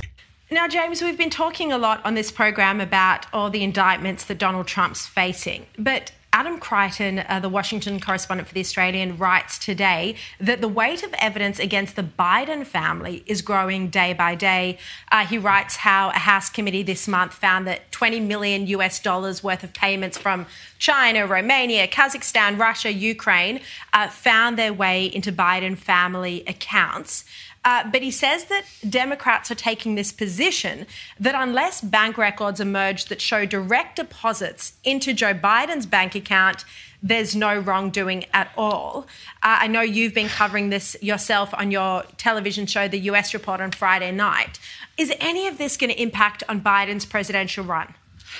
Now, James, we've been talking a lot on this program about all the indictments that Donald Trump's facing. But Adam Creighton, uh, the Washington correspondent for The Australian, writes today that the weight of evidence against the Biden family is growing day by day. Uh, he writes how a House committee this month found that 20 million US dollars worth of payments from China, Romania, Kazakhstan, Russia, Ukraine uh, found their way into Biden family accounts. Uh, but he says that Democrats are taking this position that unless bank records emerge that show direct deposits into Joe Biden's bank account, there's no wrongdoing at all. Uh, I know you've been covering this yourself on your television show, The US Report, on Friday night. Is any of this going to impact on Biden's presidential run?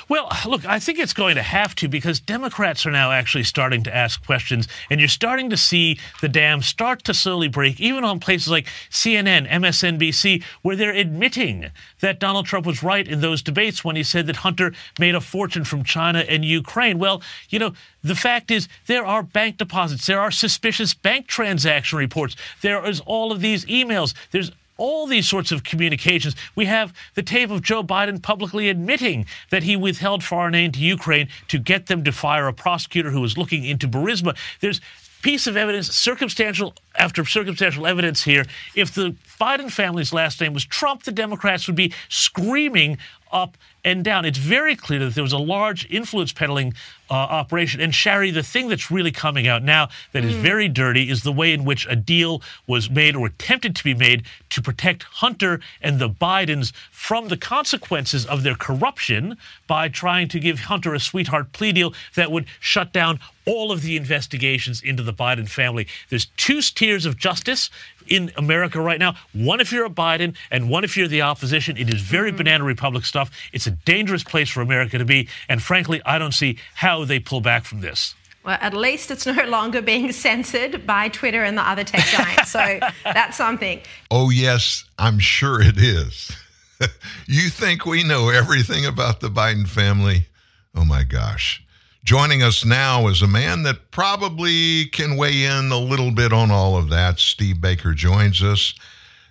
Well, look, I think it's going to have to because Democrats are now actually starting to ask questions, and you're starting to see the dam start to slowly break, even on places like CNN, MSNBC, where they're admitting that Donald Trump was right in those debates when he said that Hunter made a fortune from China and Ukraine. Well, you know, the fact is there are bank deposits, there are suspicious bank transaction reports, there is all of these emails, there's all these sorts of communications. We have the tape of Joe Biden publicly admitting that he withheld foreign aid to Ukraine to get them to fire a prosecutor who was looking into Burisma. There's piece of evidence, circumstantial after circumstantial evidence here. If the Biden family's last name was Trump, the Democrats would be screaming up and down. It's very clear that there was a large influence peddling uh, operation. And Shari, the thing that's really coming out now that is Mm. very dirty is the way in which a deal was made or attempted to be made to protect Hunter and the Bidens from the consequences of their corruption by trying to give Hunter a sweetheart plea deal that would shut down all of the investigations into the Biden family. There's two tiers of justice in America right now. One if you're a Biden, and one if you're the opposition. It is very banana republic stuff. It's a dangerous place for America to be. And frankly, I don't see how they pull back from this. Well, at least it's no longer being censored by Twitter and the other tech giants. So that's something. Oh, yes, I'm sure it is. you think we know everything about the Biden family? Oh, my gosh. Joining us now is a man that probably can weigh in a little bit on all of that. Steve Baker joins us.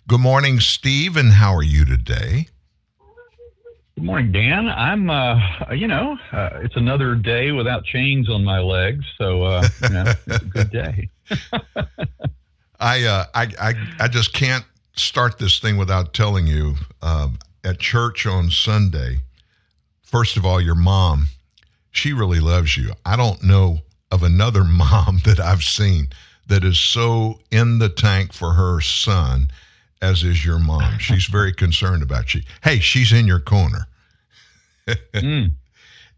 Good morning, Steve, and how are you today? Good morning, Dan. I'm, uh, you know, uh, it's another day without chains on my legs, so uh, you know, it's a good day. I, uh, I, I, I just can't start this thing without telling you um, at church on Sunday. First of all, your mom, she really loves you. I don't know of another mom that I've seen that is so in the tank for her son as is your mom. She's very concerned about you. Hey, she's in your corner.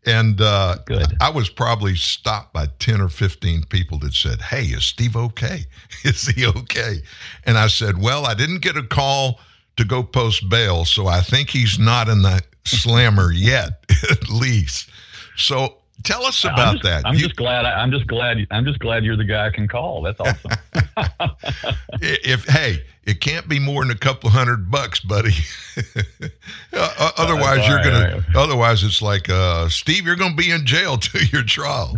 And uh, I was probably stopped by 10 or 15 people that said, Hey, is Steve okay? Is he okay? And I said, Well, I didn't get a call to go post bail, so I think he's not in the slammer yet, at least. So tell us I'm about just- that. I'm You- just glad. I'm just glad. I'm just glad you're the guy I can call. That's awesome. if hey, it can't be more than a couple hundred bucks, buddy. Uh, otherwise, All you're right, gonna. all Otherwise, it's like uh, Steve, you're gonna be in jail till your trial.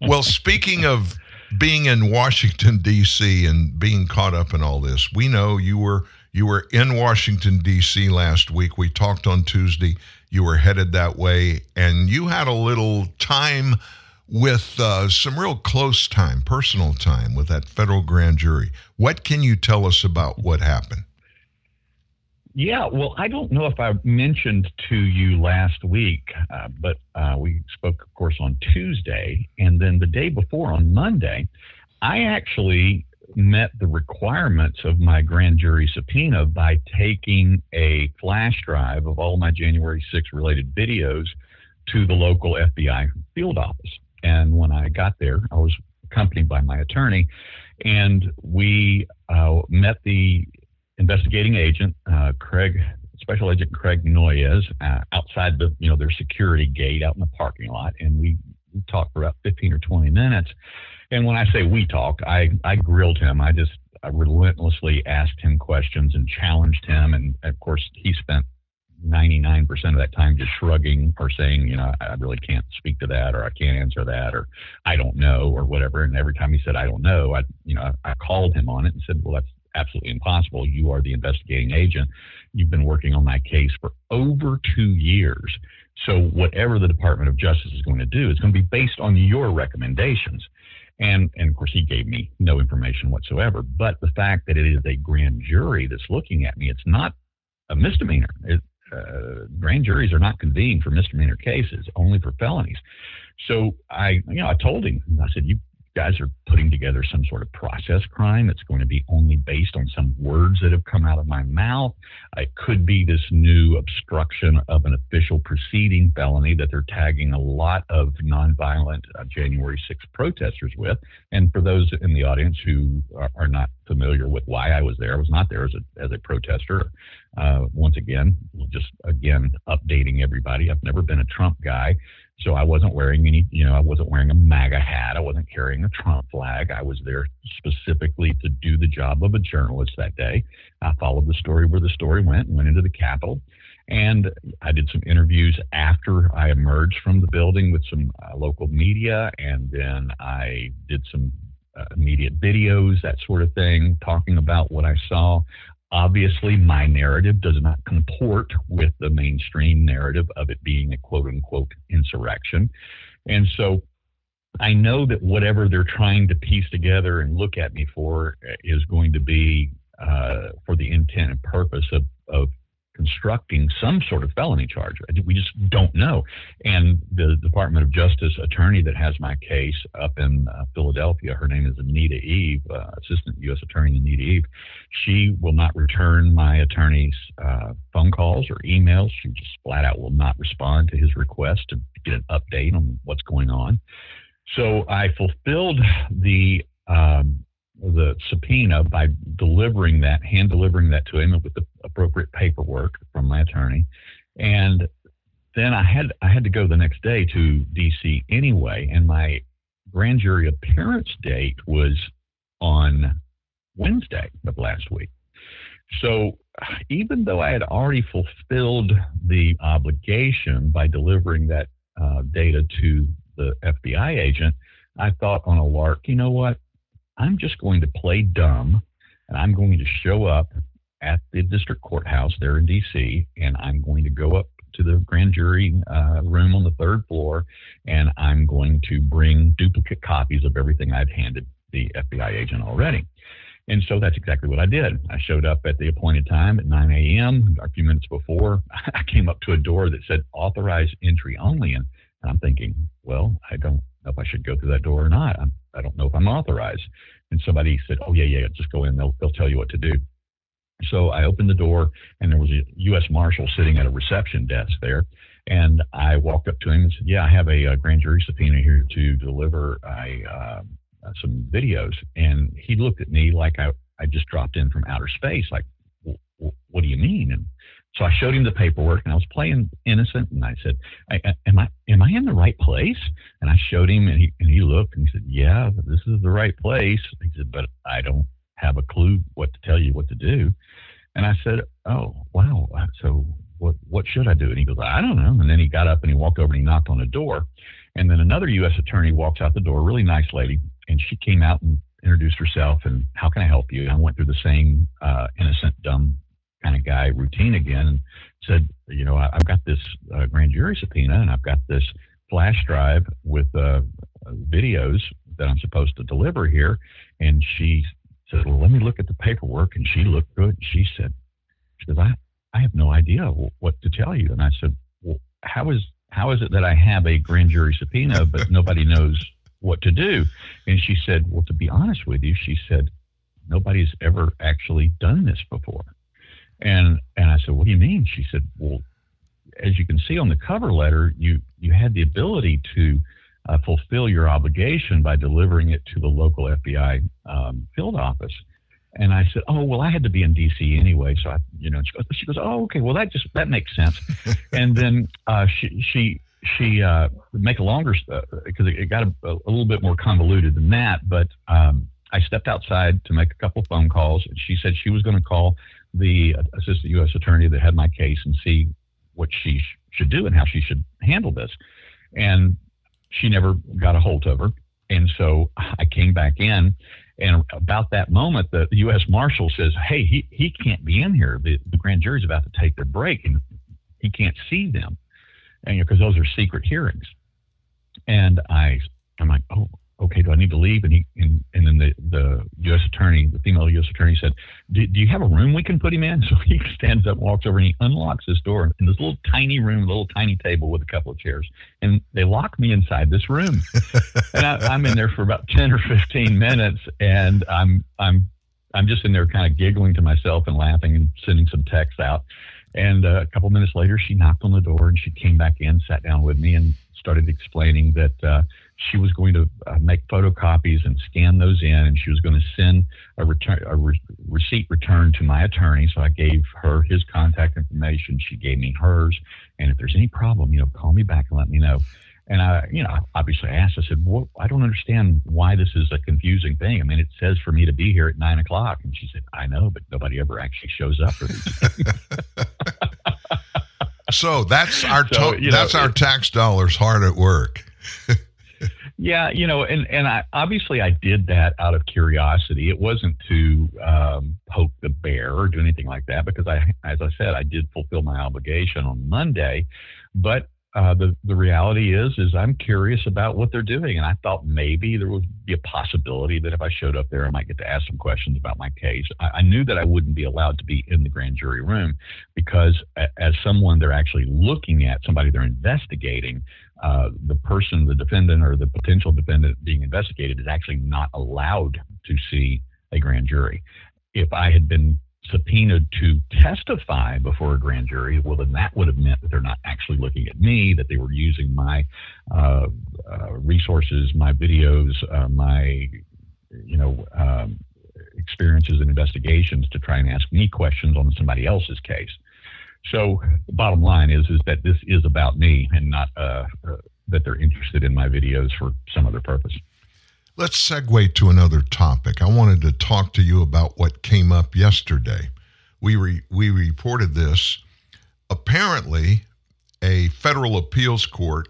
well, speaking of being in Washington D.C. and being caught up in all this, we know you were you were in Washington D.C. last week. We talked on Tuesday. You were headed that way, and you had a little time with uh, some real close time, personal time with that federal grand jury. What can you tell us about what happened? Yeah, well, I don't know if I mentioned to you last week, uh, but uh, we spoke, of course, on Tuesday. And then the day before, on Monday, I actually met the requirements of my grand jury subpoena by taking a flash drive of all my January 6 related videos to the local FBI field office. And when I got there, I was accompanied by my attorney, and we uh, met the investigating agent, uh, Craig, Special Agent Craig Noyes, uh, outside the you know their security gate out in the parking lot, and we, talked for about fifteen or twenty minutes. And when I say we talk, I I grilled him. I just I relentlessly asked him questions and challenged him, and of course he spent. 99% of that time just shrugging or saying, you know, I really can't speak to that or I can't answer that or I don't know or whatever. And every time he said, I don't know, I, you know, I called him on it and said, well, that's absolutely impossible. You are the investigating agent. You've been working on that case for over two years. So whatever the Department of Justice is going to do it's going to be based on your recommendations. And, and of course, he gave me no information whatsoever. But the fact that it is a grand jury that's looking at me, it's not a misdemeanor. It, uh, grand juries are not convened for misdemeanor cases, only for felonies. So I, you know, I told him, I said, you guys are putting together some sort of process crime that's going to be only based on some words that have come out of my mouth. It could be this new obstruction of an official proceeding felony that they're tagging a lot of nonviolent uh, January 6th protesters with. And for those in the audience who are, are, not familiar with why I was there, I was not there as a, as a protester. Uh, once again, just again, updating everybody. I've never been a Trump guy. So I wasn't wearing any, you know, I wasn't wearing a MAGA hat. I wasn't carrying a Trump flag. I was there specifically to do the job of a journalist that day. I followed the story where the story went and went into the Capitol. And I did some interviews after I emerged from the building with some uh, local media. And then I did some uh, immediate videos, that sort of thing, talking about what I saw. Obviously, my narrative does not comport with the mainstream narrative of it being a quote unquote insurrection. And so I know that whatever they're trying to piece together and look at me for is going to be uh, for the intent and purpose of, of constructing some sort of felony charge. We just don't know. And the Department of Justice attorney that has my case up in uh, Philadelphia, her name is Anita Eve, uh, Assistant U.S. Attorney Anita Eve. She will not return my attorney's uh, phone calls or emails. She just flat out will not respond to his request to get an update on what's going on. So I fulfilled the um, the subpoena by delivering that, hand delivering that to him with the appropriate paperwork from my attorney. And then I had I had to go the next day to DC anyway, and my grand jury appearance date was on Wednesday of last week. So even though I had already fulfilled the obligation by delivering that uh, data to the FBI agent, I thought on a lark, you know what? I'm just going to play dumb and I'm going to show up at the district courthouse there in D.C. and I'm going to go up to the grand jury uh, room on the third floor and I'm going to bring duplicate copies of everything I've handed the FBI agent already. And so that's exactly what I did. I showed up at the appointed time at 9 a.m. A few minutes before, I came up to a door that said authorized entry only. And I'm thinking, well, I don't know if I should go through that door or not. I'm, I don't know if I'm authorized. And somebody said, oh, yeah, yeah, just go in. They'll, they'll tell you what to do. So I opened the door, and there was a U.S. Marshal sitting at a reception desk there. And I walked up to him and said, Yeah, I have a, a grand jury subpoena here to deliver a, uh, some videos. And he looked at me like I, I just dropped in from outer space, like, What do you mean? And so I showed him the paperwork, and I was playing innocent, and I said, I, "Am I am I in the right place?" And I showed him, and he and he looked, and he said, "Yeah, this is the right place." He said, "But I don't have a clue what to tell you what to do." And I said, "Oh, wow. So what what should I do?" And he goes, "I don't know." And then he got up and he walked over and he knocked on a door, and then another U.S. attorney walks out the door, really nice lady, and she came out and introduced herself and how can I help you? And I went through the same uh, innocent, dumb kind of guy routine again and said, you know, I, have got this uh, grand jury subpoena and I've got this flash drive with uh, videos that I'm supposed to deliver here. And she said, well, let me look at the paperwork. And she looked good. She said, she said, I, I have no idea what to tell you. And I said, well, how is, how is it that I have a grand jury subpoena, but nobody knows what to do? And she said, well, to be honest with you, she said, nobody's ever actually done this before. And and I said, "What do you mean?" She said, "Well, as you can see on the cover letter, you you had the ability to uh, fulfill your obligation by delivering it to the local FBI um, field office." And I said, "Oh, well, I had to be in D.C. anyway, so I, you know." She goes, she goes "Oh, okay. Well, that just that makes sense." and then uh, she she she uh, make a longer because uh, it, it, got a, a, little bit more convoluted than that, but. Um, I stepped outside to make a couple phone calls. And she said she was going to call the assistant U.S. attorney that had my case and see what she sh- should do and how she should handle this. And she never got a hold of her. And so I came back in. And about that moment, the U.S. Marshal says, Hey, he, he can't be in here. The, the grand jury's about to take their break and he can't see them. And because you know, those are secret hearings. And I, I'm like, Oh, okay, do I need to leave? And he and, and then the, the U.S. attorney, the female U.S. attorney said, do, do you have a room we can put him in? So he stands up, walks over, and he unlocks this door in this little tiny room, a little tiny table with a couple of chairs, and they lock me inside this room, and I, I'm in there for about ten or fifteen minutes, and I'm I'm I'm just in there kind of giggling to myself and laughing and sending some texts out. And uh, a couple minutes later, she knocked on the door and she came back in, sat down with me, and started explaining that uh, she was going to uh, make photocopies and scan those in, and she was going to send a return a re- receipt return to my attorney. So I gave her his contact information. She gave me hers, and if there's any problem, you know, call me back and let me know. And I, you know, obviously I asked. I said, "Well, I don't understand why this is a confusing thing. I mean, it says for me to be here at nine o'clock." And she said, "I know, but nobody ever actually shows up for these." so that's our So, you know, that's our tax dollars hard at work. Yeah, you know, and and I obviously I did that out of curiosity. It wasn't to um, poke the bear or do anything like that because I, as I said, I did fulfill my obligation on Monday. But uh, the the reality is, is I'm curious about what they're doing, and I thought maybe there would be a possibility that if I showed up there, I might get to ask some questions about my case. I, I knew that I wouldn't be allowed to be in the grand jury room because, a, as someone they're actually looking at, somebody they're investigating, uh, the person, the defendant or the potential defendant being investigated is actually not allowed to see a grand jury. If I had been subpoenaed to testify before a grand jury, well, then that would have meant that they're not actually looking at me, that they were using my uh, uh, resources, my videos, uh, my, you know, um, experiences and investigations to try and ask me questions on somebody else's case. So the bottom line is is that this is about me and not uh, uh, that they're interested in my videos for some other purpose. Let's segue to another topic. I wanted to talk to you about what came up yesterday. We re- we reported this. Apparently, a federal appeals court.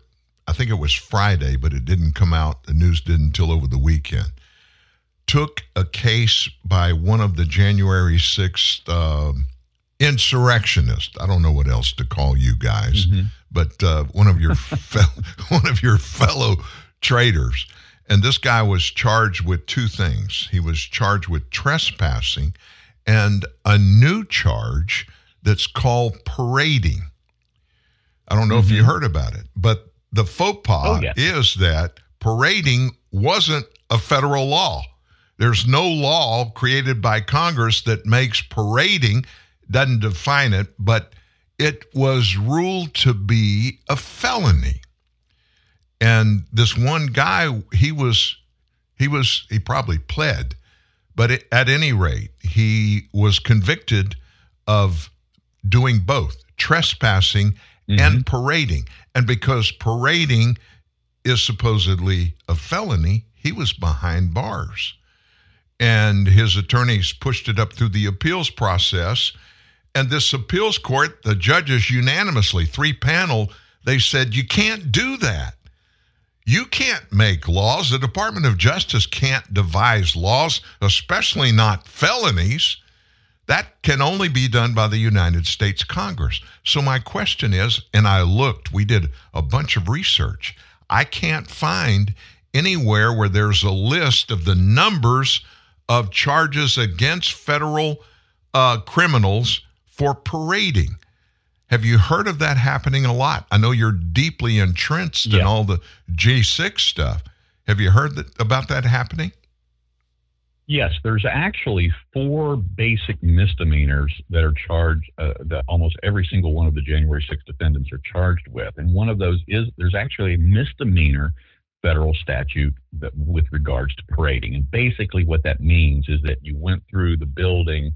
I think it was Friday, but it didn't come out. The news didn't until over the weekend. Took a case by one of the January sixth uh, insurrectionists. I don't know what else to call you guys, but uh, one of your fel- one of your fellow traitors. And this guy was charged with two things. He was charged with trespassing and a new charge that's called parading. I don't know if you heard about it, but the faux pas Oh, yeah. is that parading wasn't a federal law. There's no law created by Congress that makes parading, doesn't define it, but it was ruled to be a felony. And this one guy, he was, he was, he probably pled, but it, at any rate, he was convicted of doing both trespassing mm-hmm. and parading. And because parading is supposedly a felony, he was behind bars. And his attorneys pushed it up through the appeals process. And this appeals court, the judges unanimously, three panel, they said, you can't do that. You can't make laws. The Department of Justice can't devise laws, especially not felonies. That can only be done by the United States Congress. So, my question is, and I looked, we did a bunch of research. I can't find anywhere where there's a list of the numbers of charges against federal uh, criminals for parading. Have you heard of that happening a lot? I know you're deeply entrenched in all the G6 stuff. Have you heard that, about that happening? Yes, there's actually four basic misdemeanors that are charged, uh, that almost every single one of the January 6 defendants are charged with. And one of those is there's actually a misdemeanor federal statute that with regards to parading. And basically what that means is that you went through the building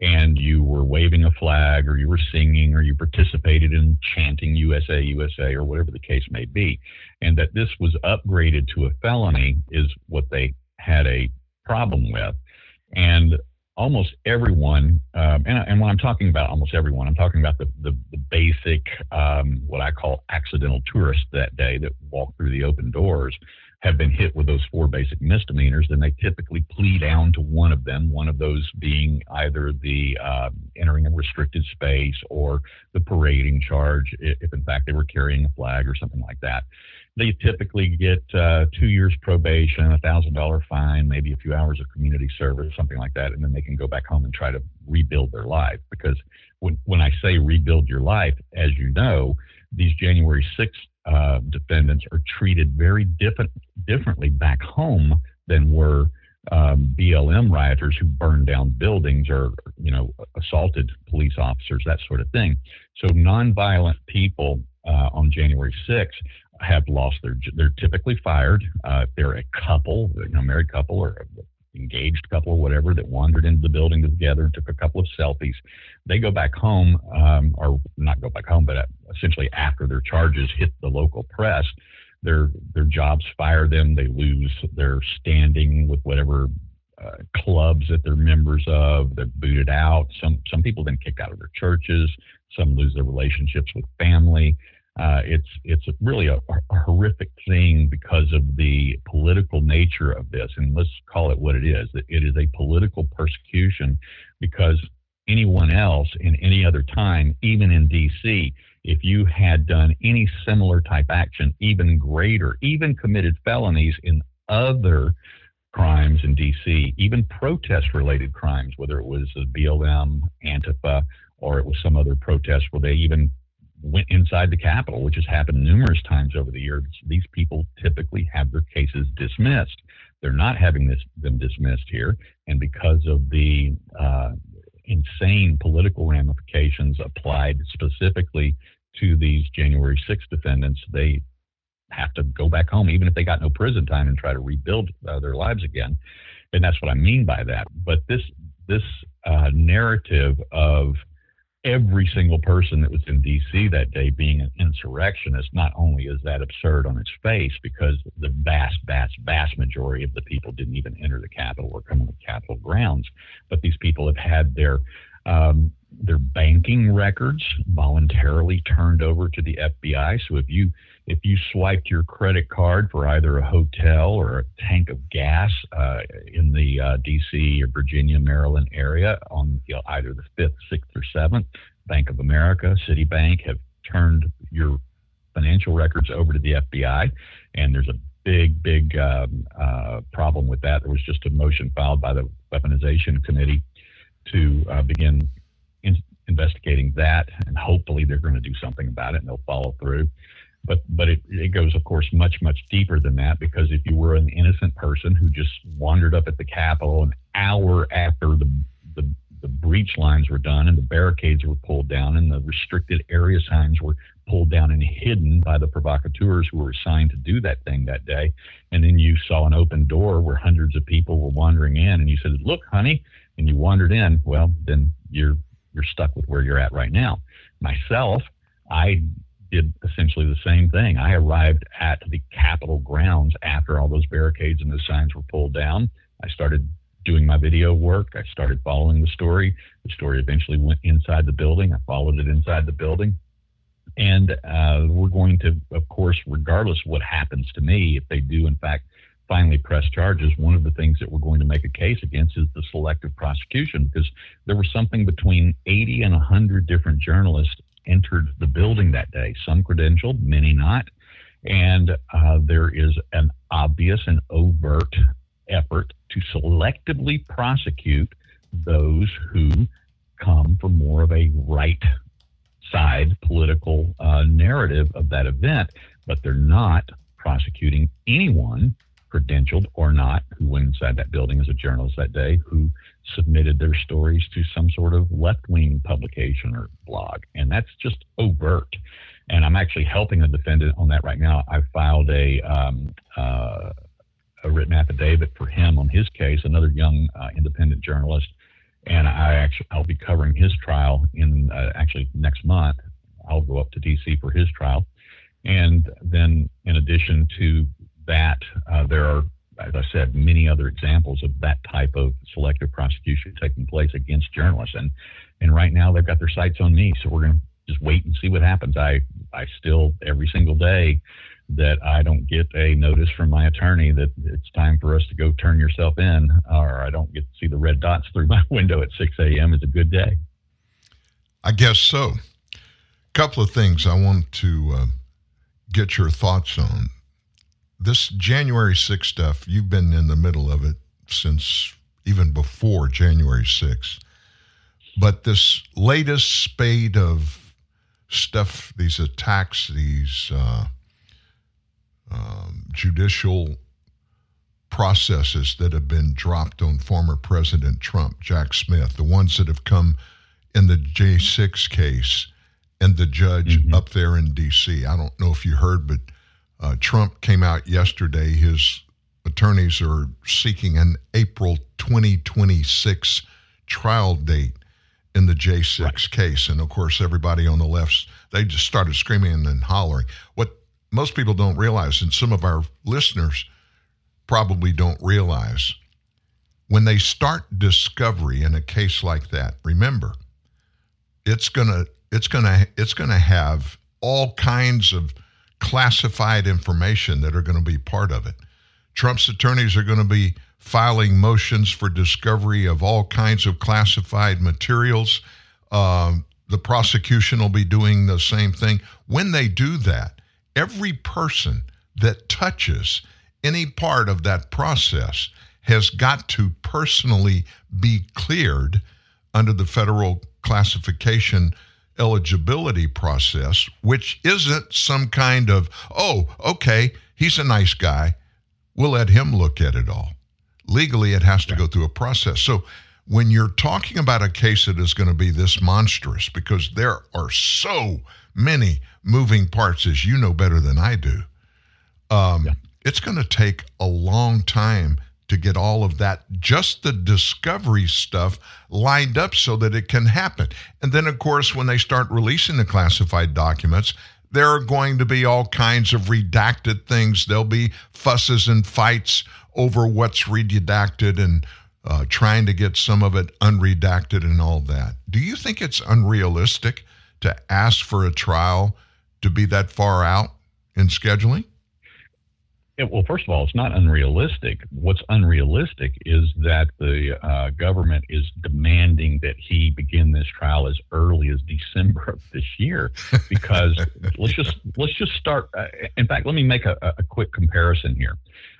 and you were waving a flag or you were singing or you participated in chanting USA, USA, or whatever the case may be. And that this was upgraded to a felony is what they had a problem with. And almost everyone, um, and, and when I'm talking about almost everyone, I'm talking about the, the, the basic, um, what I call accidental tourists that day that walked through the open doors. Have been hit with those four basic misdemeanors, then they typically plea down to one of them, one of those being either the uh, entering a restricted space or the parading charge, if in fact they were carrying a flag or something like that. They typically get uh, two years probation, a thousand dollar fine, maybe a few hours of community service, something like that, and then they can go back home and try to rebuild their life. Because when when I say rebuild your life, as you know, these January 6th uh, defendants are treated very different differently back home than were um, BLM rioters who burned down buildings or you know assaulted police officers, that sort of thing. So nonviolent people uh, on January 6th have lost their. They're typically fired. Uh, if they're a couple, you know, married couple or engaged couple or whatever that wandered into the building together and took a couple of selfies. They go back home, um, or not go back home, but uh, essentially after their charges hit the local press, their their jobs fire them. They lose their standing with whatever uh, clubs that they're members of. They're booted out. Some some people then kicked out of their churches. Some lose their relationships with family. Uh, it's it's really a, a, horrific thing because of the political nature of this, and let's call it what it is. It is a political persecution because anyone else in any other time, even in D.C., if you had done any similar type action, even greater, even committed felonies in other crimes in D.C., even protest-related crimes, whether it was the BLM, Antifa, or it was some other protest where they even went inside the Capitol, which has happened numerous times over the years. These people typically have their cases dismissed. They're not having this, them dismissed here, and because of the uh, insane political ramifications applied specifically to these January 6 defendants, they have to go back home, even if they got no prison time, and try to rebuild uh, their lives again. And that's what I mean by that. But this this uh, narrative of every single person that was in DC that day being an insurrectionist, not only is that absurd on its face because the vast, vast, vast majority of the people didn't even enter the Capitol or come on the Capitol grounds, but these people have had their um, their banking records voluntarily turned over to the FBI. So if you if you swiped your credit card for either a hotel or a tank of gas uh, in the uh, D.C. or Virginia, Maryland area on you know, either the fifth, sixth, or seventh, Bank of America, Citibank have turned your financial records over to the FBI, and there's a big, big um, uh, problem with that. There was just a motion filed by the Weaponization Committee to uh, begin in- investigating that, and hopefully they're going to do something about it and they'll follow through. But but it, it goes, of course, much much deeper than that because if you were an innocent person who just wandered up at the Capitol an hour after the the the breach lines were done and the barricades were pulled down and the restricted area signs were pulled down and hidden by the provocateurs who were assigned to do that thing that day. And then you saw an open door where hundreds of people were wandering in and you said, Look, honey, and you wandered in, well, then you're you're stuck with where you're at right now. Myself, I did essentially the same thing. I arrived at the Capitol grounds after all those barricades and the signs were pulled down. I started doing my video work. I started following the story. The story eventually went inside the building. I followed it inside the building. And uh, we're going to, of course, regardless what happens to me, if they do, in fact, finally press charges, one of the things that we're going to make a case against is the selective prosecution because there was something between 80 and 100 different journalists entered the building that day, some credentialed, many not. And uh, there is an obvious and overt effort to selectively prosecute those who come from more of a right side political uh, narrative of that event, but they're not prosecuting anyone credentialed or not, who went inside that building as a journalist that day, who submitted their stories to some sort of left wing publication or blog. And that's just overt. And I'm actually helping a defendant on that right now. I filed a, um, uh, a written affidavit for him on his case, another young uh, independent journalist. And I actually, I'll be covering his trial in uh, actually next month. I'll go up to DC for his trial. And then, in addition to that, uh, there are, as I said, many other examples of that type of selective prosecution taking place against journalists. And and right now they've got their sights on me, so we're going to just wait and see what happens. I I still every single day that I don't get a notice from my attorney that it's time for us to go turn yourself in, or I don't get to see the red dots through my window at 6 a.m. is a good day. I guess so. A couple of things I want to uh, get your thoughts on. This January 6th stuff, you've been in the middle of it since even before January 6th. But this latest spate of stuff, these attacks, these uh, um, judicial processes that have been dropped on former President Trump, Jack Smith, the ones that have come in the J6 case and the judge mm-hmm. up there in D.C. I don't know if you heard, but uh, Trump came out yesterday. His attorneys are seeking an April 2026 trial date in the J6 right. case. And of course, everybody on the left, they just started screaming and hollering. What most people don't realize, and some of our listeners probably don't realize, when they start discovery in a case like that, remember, it's gonna it's gonna it's gonna have all kinds of classified information that are going to be part of it. Trump's attorneys are going to be filing motions for discovery of all kinds of classified materials. Um, the prosecution will be doing the same thing. When they do that, every person that touches any part of that process has got to personally be cleared under the federal classification eligibility process, which isn't some kind of, oh, okay, he's a nice guy. We'll let him look at it all. Legally, it has to go through a process. So when you're talking about a case that is going to be this monstrous, because there are so many moving parts, as you know better than I do, um, yeah. it's going to take a long time to get all of that, just the discovery stuff lined up so that it can happen. And then, of course, when they start releasing the classified documents, there are going to be all kinds of redacted things. There'll be fusses and fights over what's redacted and uh, trying to get some of it unredacted and all that. Do you think it's unrealistic to ask for a trial to be that far out in scheduling? It, well, first of all, it's not unrealistic. What's unrealistic is that the uh, government is demanding that he begin this trial as early as December of this year. Because let's just let's just start. Uh, in fact, let me make a, a, quick comparison here.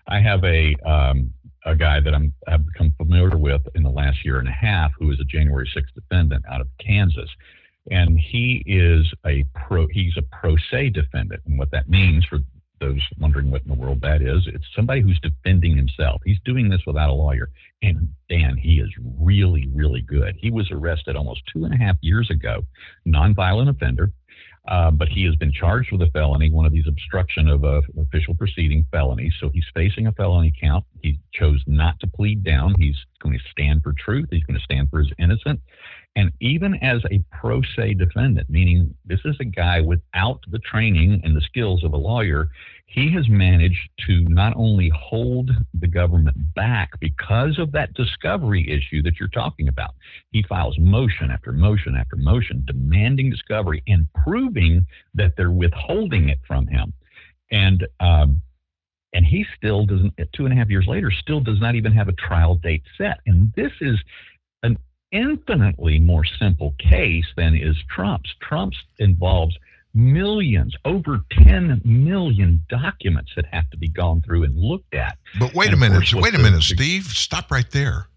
I have a um, a guy that I'm have become familiar with in the last year and a half, who is a January 6th defendant out of Kansas and he is a pro he's a pro se defendant and what that means for those wondering what in the world that is, it's somebody who's defending himself. He's doing this without a lawyer. And Dan, he is really, really good. He was arrested almost two and a half years ago, nonviolent offender. Uh, but he has been charged with a felony, one of these obstruction of a official proceeding felonies. So he's facing a felony count. He chose not to plead down. He's going to stand for truth. He's going to stand for his innocence. And even as a pro se defendant, meaning this is a guy without the training and the skills of a lawyer, he has managed to not only hold the government back because of that discovery issue that you're talking about. He files motion after motion after motion demanding discovery and proving that they're withholding it from him. And um, and he still doesn't two and a half years later still does not even have a trial date set and this is infinitely more simple case than is trump's trump's involves millions, over 10 million documents that have to be gone through and looked at. But wait and a minute, wait a minute, Steve. Stop right there.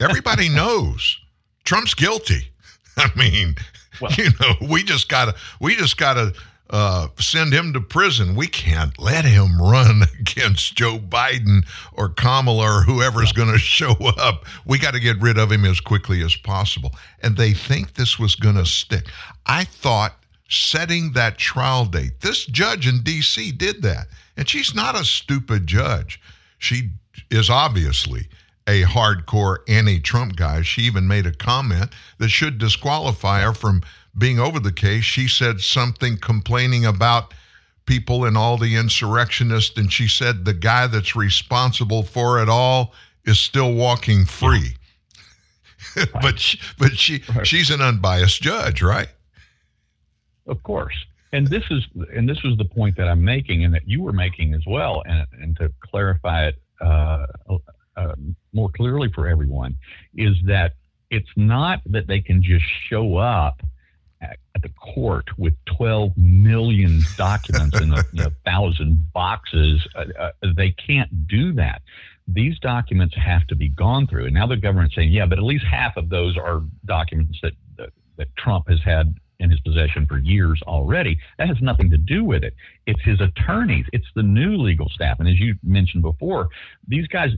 Everybody knows Trump's guilty. I mean, well, you know, we just gotta we just gotta uh, send him to prison. We can't let him run against Joe Biden or Kamala or whoever's going to show up. We got to get rid of him as quickly as possible. And they think this was going to stick. I thought setting that trial date. This judge in D.C. did that. And she's not a stupid judge. She is obviously a hardcore anti Trump guy. She even made a comment that should disqualify her from being over the case. She said something complaining about people and all the insurrectionists. And she said the guy that's responsible for it all is still walking free. Yeah. but she, but she right. she's an unbiased judge, right? Of course. and this is and this was the point that I'm making, and that you were making as well, and and to clarify it uh, uh, more clearly for everyone, is that it's not that they can just show up at, the court with 12 million documents in a you know, thousand boxes. Uh, uh, they can't do that. These documents have to be gone through. And now the government's saying, yeah, but at least half of those are documents that, that, that Trump has had in his possession for years already. That has nothing to do with it. It's his attorneys, it's the new legal staff. And as you mentioned before, these guys,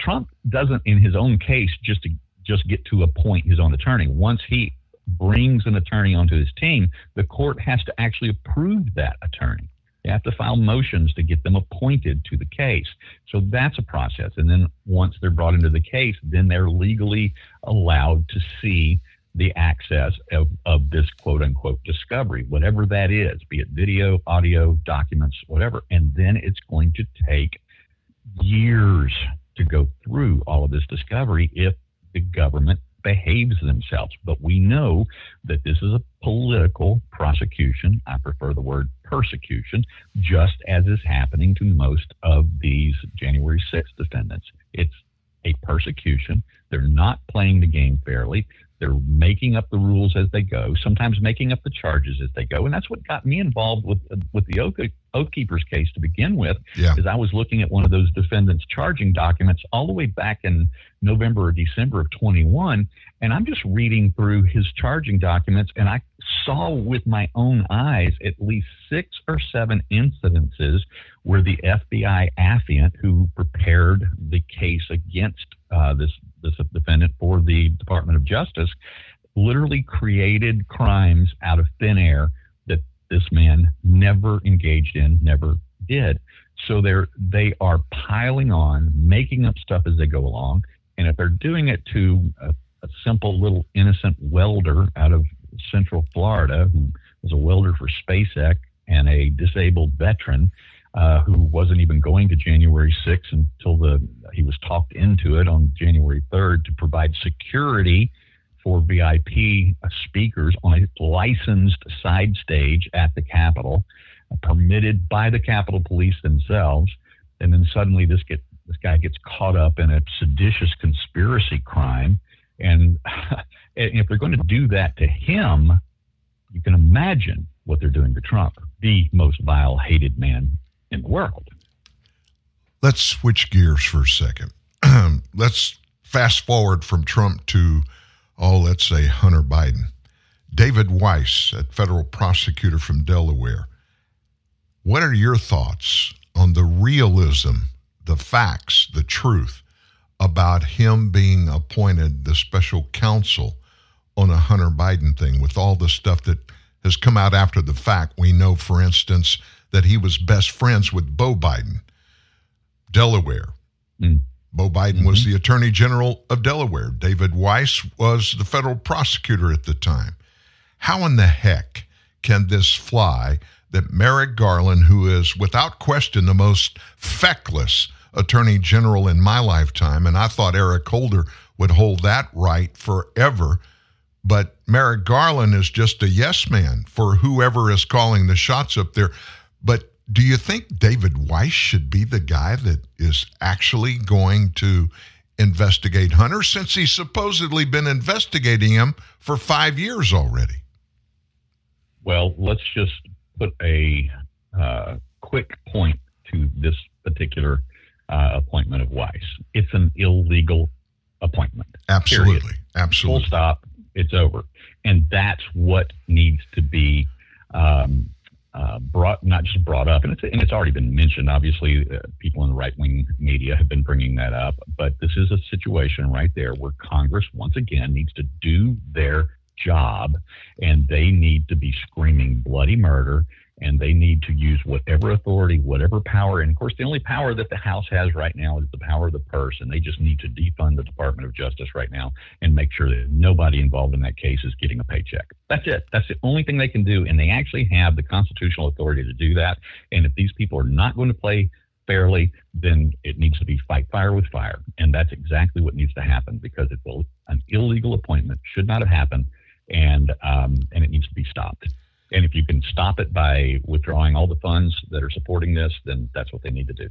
Trump doesn't, in his own case, just to just get to appoint his own attorney. Once he brings an attorney onto his team, the court has to actually approve that attorney. They have to file motions to get them appointed to the case. So that's a process. And then once they're brought into the case, then they're legally allowed to see the access of, of this quote unquote discovery, whatever that is, be it video, audio, documents, whatever. And then it's going to take years to go through all of this discovery if the government behaves themselves. But we know that this is a political prosecution. I prefer the word persecution, just as is happening to most of these January 6th defendants. It's a persecution. They're not playing the game fairly. They're making up the rules as they go, sometimes making up the charges as they go, and that's what got me involved with with the Oath, Keepers case to begin with. Yeah. Is I was looking at one of those defendants' charging documents all the way back in November or December of 21, and I'm just reading through his charging documents, and I saw with my own eyes at least six or seven incidences where the FBI affiant who prepared the case against uh, this this defendant for the Department of Justice literally created crimes out of thin air that this man never engaged in, never did. So they're they are piling on, making up stuff as they go along, and if they're doing it to a, a simple little innocent welder out of Central Florida who was a welder for SpaceX and a disabled veteran uh, who wasn't even going to January 6th until the he was talked into it on January 3rd to provide security for VIP speakers on a licensed side stage at the Capitol, uh, permitted by the Capitol Police themselves. And then suddenly this get this guy gets caught up in a seditious conspiracy crime. And if they're going to do that to him, you can imagine what they're doing to Trump, the most vile, hated man in the world. Let's switch gears for a second. let's fast forward from Trump to, oh, let's say Hunter Biden. David Weiss, a federal prosecutor from Delaware. What are your thoughts on the realism, the facts, the truth about him being appointed the special counsel on a Hunter Biden thing with all the stuff that has come out after the fact? We know, for instance, that he was best friends with Beau Biden, Delaware. Mm. Beau Biden mm-hmm. was the Attorney General of Delaware. David Weiss was the federal prosecutor at the time. How in the heck can this fly that Merrick Garland, who is without question the most feckless Attorney General in my lifetime, and I thought Eric Holder would hold that right forever, but Merrick Garland is just a yes man for whoever is calling the shots up there. But do you think David Weiss should be the guy that is actually going to investigate Hunter since he's supposedly been investigating him for five years already? Well, let's just put a uh, quick point to this particular uh, appointment of Weiss. It's an illegal appointment. Absolutely. Period. Absolutely. Full stop. It's over. And that's what needs to be um, uh, brought not just brought up, and it's and it's already been mentioned. Obviously, uh, people in the right wing media have been bringing that up, but this is a situation right there where Congress once again needs to do their job, and they need to be screaming bloody murder and they need to use whatever authority, whatever power. And of course, the only power that the House has right now is the power of the purse, and they just need to defund the Department of Justice right now and make sure that nobody involved in that case is getting a paycheck. That's it. That's the only thing they can do, and they actually have the constitutional authority to do that. And if these people are not going to play fairly, then it needs to be fight fire with fire, and that's exactly what needs to happen because it's an illegal appointment, should not have happened, and um, and it needs to be stopped And if you can stop it by withdrawing all the funds that are supporting this, then that's what they need to do.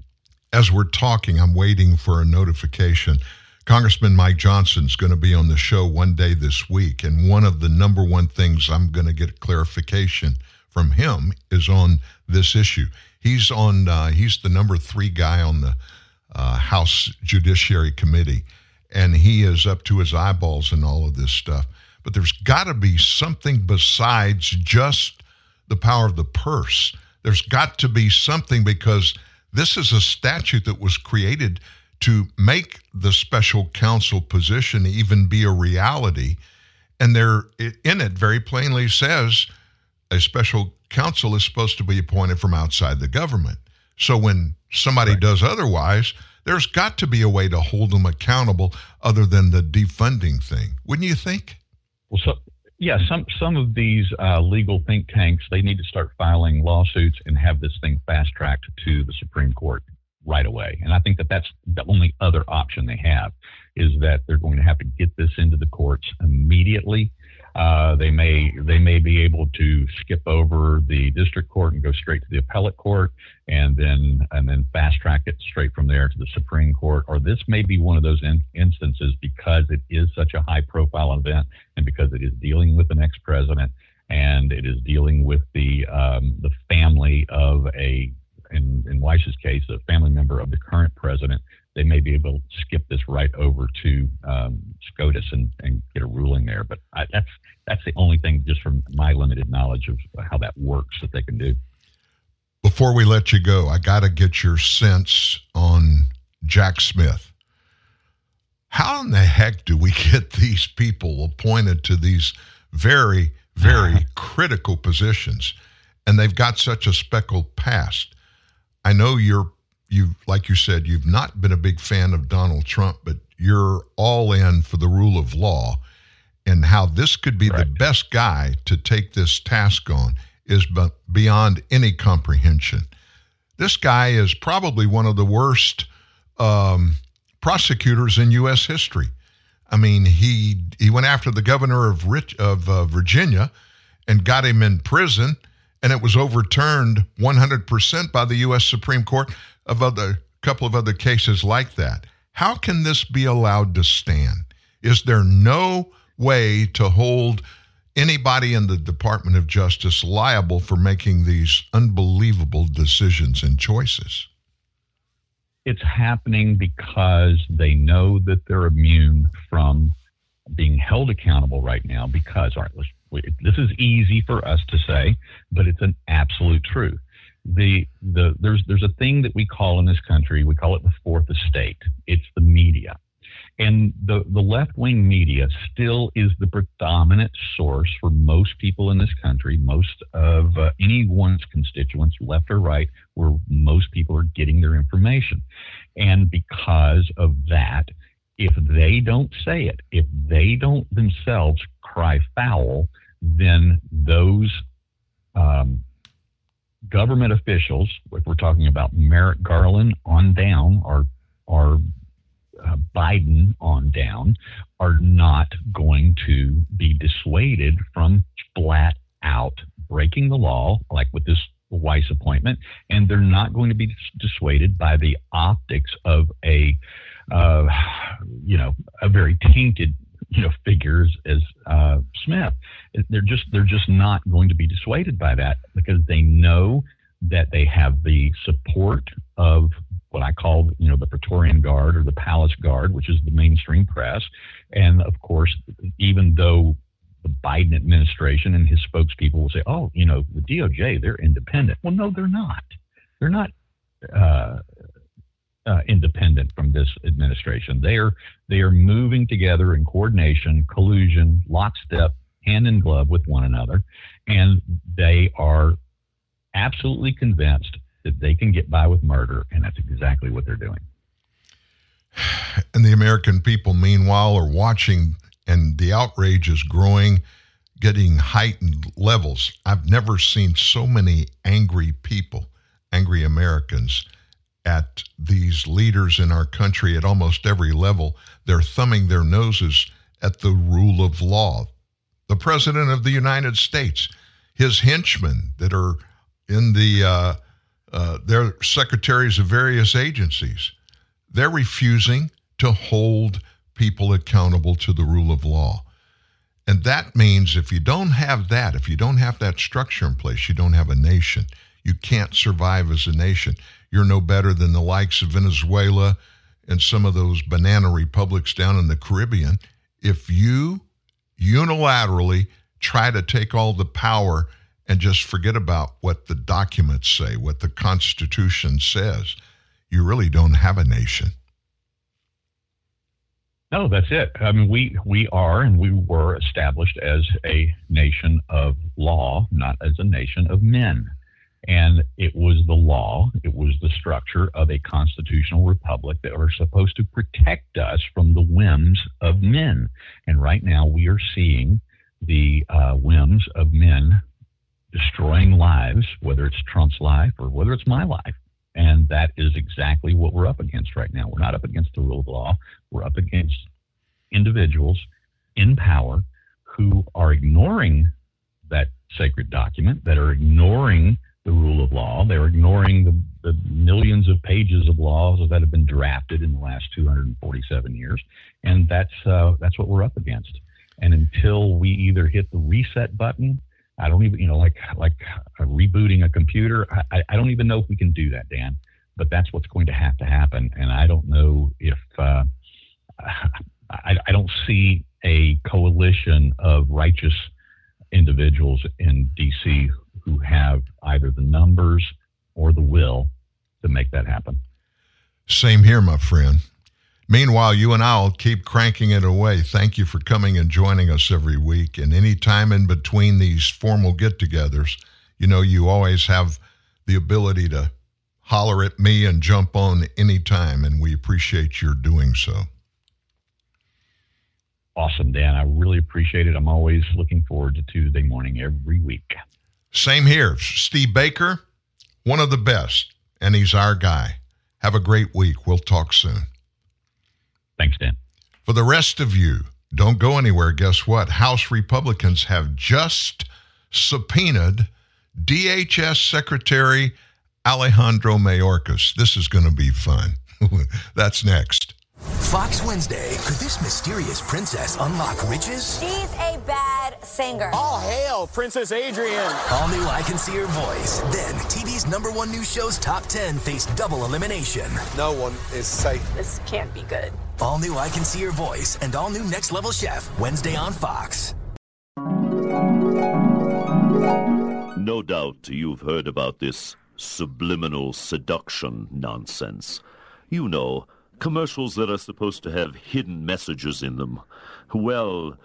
As we're talking, I'm waiting for a notification. Congressman Mike Johnson's going to be on the show one day this week. And one of the number one things I'm going to get clarification from him is on this issue. He's on, uh, he's the number three guy on the uh, House Judiciary Committee, and he is up to his eyeballs in all of this stuff. But there's got to be something besides just the power of the purse. There's got to be something because this is a statute that was created to make the special counsel position even be a reality. And there in it very plainly says a special counsel is supposed to be appointed from outside the government. So when somebody right. does otherwise, there's got to be a way to hold them accountable other than the defunding thing. Wouldn't you think? Well, so yeah, some some of these uh, legal think tanks they need to start filing lawsuits and have this thing fast tracked to the Supreme Court right away. And I think that that's the only other option they have is that they're going to have to get this into the courts immediately uh, they may they may be able to skip over the district court and go straight to the appellate court, and then and then fast track it straight from there to the Supreme Court. Or this may be one of those in, instances because it is such a high profile event, and because it is dealing with the ex president, and it is dealing with the um, the family of a in, in Weiss's case, a family member of the current president they may be able to skip this right over to um, SCOTUS and, and get a ruling there. But I, that's that's the only thing, just from my limited knowledge of how that works, that they can do. Before we let you go, I got to get your sense on Jack Smith. How in the heck do we get these people appointed to these very, very critical positions? And they've got such a speckled past. I know you're you like you said you've not been a big fan of Donald Trump, but you're all in for the rule of law and how this could be right. the best guy to take this task on is beyond any comprehension. This guy is probably one of the worst um, prosecutors in U.S. history. I mean, he he went after the governor of Rich, of uh, Virginia and got him in prison, and it was overturned 100% by the U.S. Supreme Court of other couple of other cases like that. How can this be allowed to stand? Is there no way to hold anybody in the Department of Justice liable for making these unbelievable decisions and choices? It's happening because they know that they're immune from being held accountable right now because all right, this is easy for us to say, but it's an absolute truth the the there's there's a thing that we call in this country we call it the fourth estate. It's the media. And the the left wing media still is the predominant source for most people in this country. Most of uh, anyone's constituents left or right where most people are getting their information. And because of that if they don't say it if they don't themselves cry foul then those um, government officials, if we're talking about Merrick Garland on down, or or uh, Biden on down, are not going to be dissuaded from flat out breaking the law, like with this Weiss appointment, and they're not going to be dissuaded by the optics of a, uh, you know, a very tainted you know figures as uh, Smith. They're just they're just not going to be dissuaded by that because they know that they have the support of what I call you know the Praetorian Guard or the Palace Guard, which is the mainstream press, and of course, even though the Biden administration and his spokespeople will say, "Oh, you know, the DOJ, they're independent." Well, no, they're not. They're not. Uh, uh, independent from this administration. They are they are moving together in coordination, collusion, lockstep, hand in glove with one another, and they are absolutely convinced that they can get by with murder, and that's exactly what they're doing. And the American people, meanwhile, are watching, and the outrage is growing, getting heightened levels. I've never seen so many angry people, angry Americans at these leaders in our country at almost every level. They're thumbing their noses at the rule of law. The President of the United States, his henchmen that are in the uh, uh, they're secretaries of various agencies. They're refusing to hold people accountable to the rule of law. And that means if you don't have that, if you don't have that structure in place, you don't have a nation. You can't survive as a nation. You're no better than the likes of Venezuela and some of those banana republics down in the Caribbean. If you unilaterally try to take all the power and just forget about what the documents say, what the Constitution says, you really don't have a nation. No, that's it. I mean, we we are and we were established as a nation of law, not as a nation of men. And it was the law, was the structure of a constitutional republic that are supposed to protect us from the whims of men. And right now, we are seeing the uh, whims of men destroying lives, whether it's Trump's life or whether it's my life. And that is exactly what we're up against right now. We're not up against the rule of law. We're up against individuals in power who are ignoring that sacred document, that are ignoring the rule of law. They're ignoring the, the millions of pages of laws that have been drafted in the last 247 years. And that's, uh, that's what we're up against. And until we either hit the reset button I don't even, you know, like like rebooting a computer. I, I don't even know if we can do that, Dan. But that's what's going to have to happen, and I don't know if uh, I, I don't see a coalition of righteous individuals in D.C. who have either the numbers or the will to make that happen. Same here, my friend. Meanwhile, you and I will keep cranking it away. Thank you for coming and joining us every week. And any time in between these formal get togethers, you know, you always have the ability to holler at me and jump on anytime, and we appreciate your doing so. Awesome, Dan. I really appreciate it. I'm always looking forward to Tuesday morning every week. Same here. Steve Baker, one of the best, and he's our guy. Have a great week. We'll talk soon. Thanks, Dan. For the rest of you, don't go anywhere. Guess what? House Republicans have just subpoenaed DHS Secretary Alejandro Mayorkas. This is going to be fun. That's next. Fox Wednesday. Could this mysterious princess unlock riches? She's a bad singer. All hail, Princess Adrian. All new I Can See Her Voice. Then, TV's number one news show's top 10 face double elimination. No one is safe. This can't be good. All new I Can See Your Voice and all new Next Level Chef, Wednesday on Fox. No doubt you've heard about this subliminal seduction nonsense. You know, commercials that are supposed to have hidden messages in them. Well,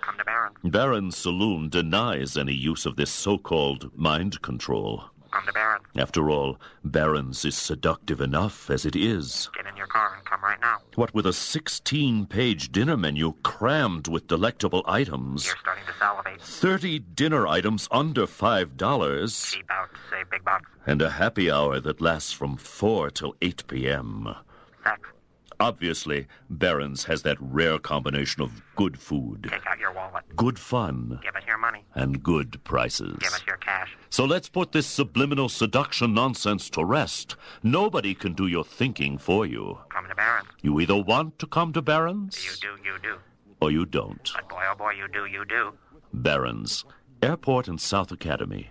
Baron Saloon denies any use of this so called mind control. Come to Barron. After all, Baron's is seductive enough as it is. Get in your car and come right now. What with a 16 page dinner menu crammed with delectable items. You're starting to salivate. 30 dinner items under $5. Cheap out, say big bucks. And a happy hour that lasts from 4 till 8 p.m. Sex. Obviously, Barron's has that rare combination of good food, Take out your wallet. good fun, Give us your money. and good prices. Give us your cash. So let's put this subliminal seduction nonsense to rest. Nobody can do your thinking for you. Come to Barron. You either want to come to Barron's You do, you do. or you don't. But boy, oh boy, you do, you do. Barron's, Airport and South Academy.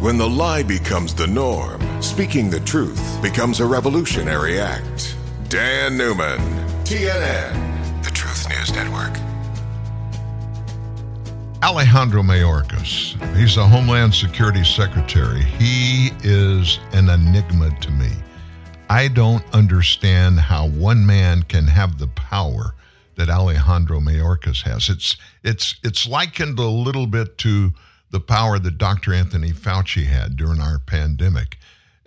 When the lie becomes the norm, speaking the truth becomes a revolutionary act. Dan Newman, TNN, the Truth News Network. Alejandro Mayorkas. He's the Homeland Security Secretary. He is an enigma to me. I don't understand how one man can have the power that Alejandro Mayorkas has. It's it's it's likened a little bit to the power that Dr. Anthony Fauci had during our pandemic,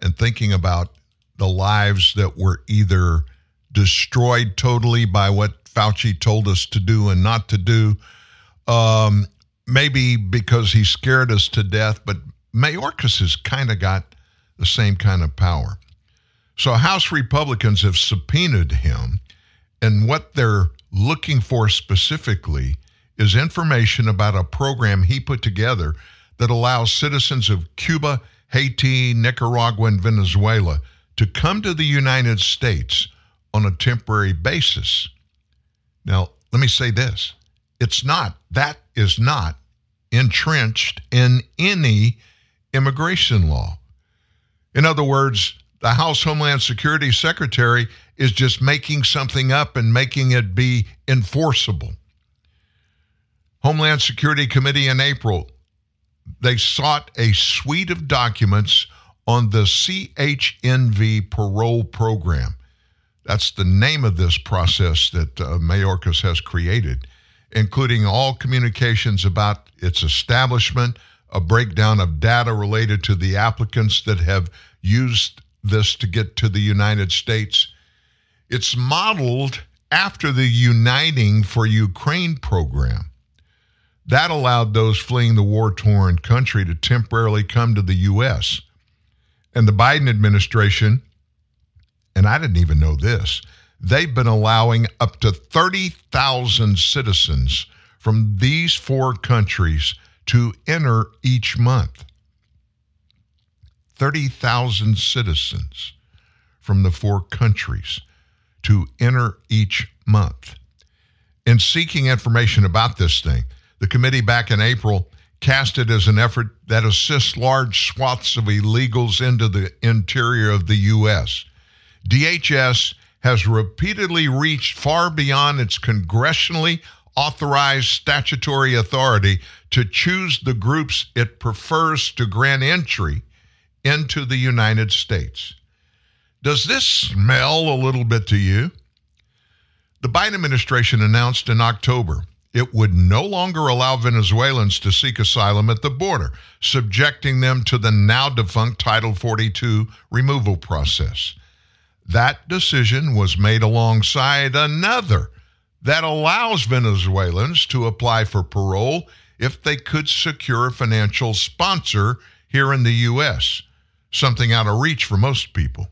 and thinking about the lives that were either destroyed totally by what Fauci told us to do and not to do, um, maybe because he scared us to death, but Mayorkas has kind of got the same kind of power. So House Republicans have subpoenaed him, and what they're looking for specifically is information about a program he put together that allows citizens of Cuba, Haiti, Nicaragua, and Venezuela to come to the United States on a temporary basis. Now, let me say this it's not, that is not entrenched in any immigration law. In other words, the House Homeland Security Secretary is just making something up and making it be enforceable. Homeland Security Committee in April, they sought a suite of documents on the CHNV parole program. That's the name of this process that uh, Mayorkas has created, including all communications about its establishment, a breakdown of data related to the applicants that have used this to get to the United States. It's modeled after the Uniting for Ukraine program. That allowed those fleeing the war torn country to temporarily come to the U.S. And the Biden administration, and I didn't even know this, they've been allowing up to 30,000 citizens from these four countries to enter each month. 30,000 citizens from the four countries to enter each month. In seeking information about this thing, the committee back in April cast it as an effort that assists large swaths of illegals into the interior of the U.S. DHS has repeatedly reached far beyond its congressionally authorized statutory authority to choose the groups it prefers to grant entry into the United States. Does this smell a little bit to you? The Biden administration announced in October it would no longer allow Venezuelans to seek asylum at the border, subjecting them to the now defunct Title 42 removal process. That decision was made alongside another that allows Venezuelans to apply for parole if they could secure a financial sponsor here in the U.S., something out of reach for most people.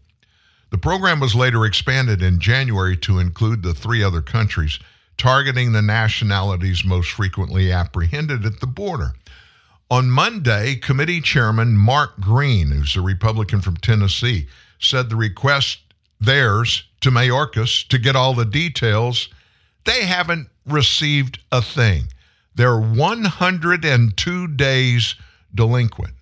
The program was later expanded in January to include the three other countries, targeting the nationalities most frequently apprehended at the border. On Monday, committee chairman Mark Green, who's a Republican from Tennessee, said the request theirs to Mayorkas to get all the details, they haven't received a thing. They're 102 days delinquent.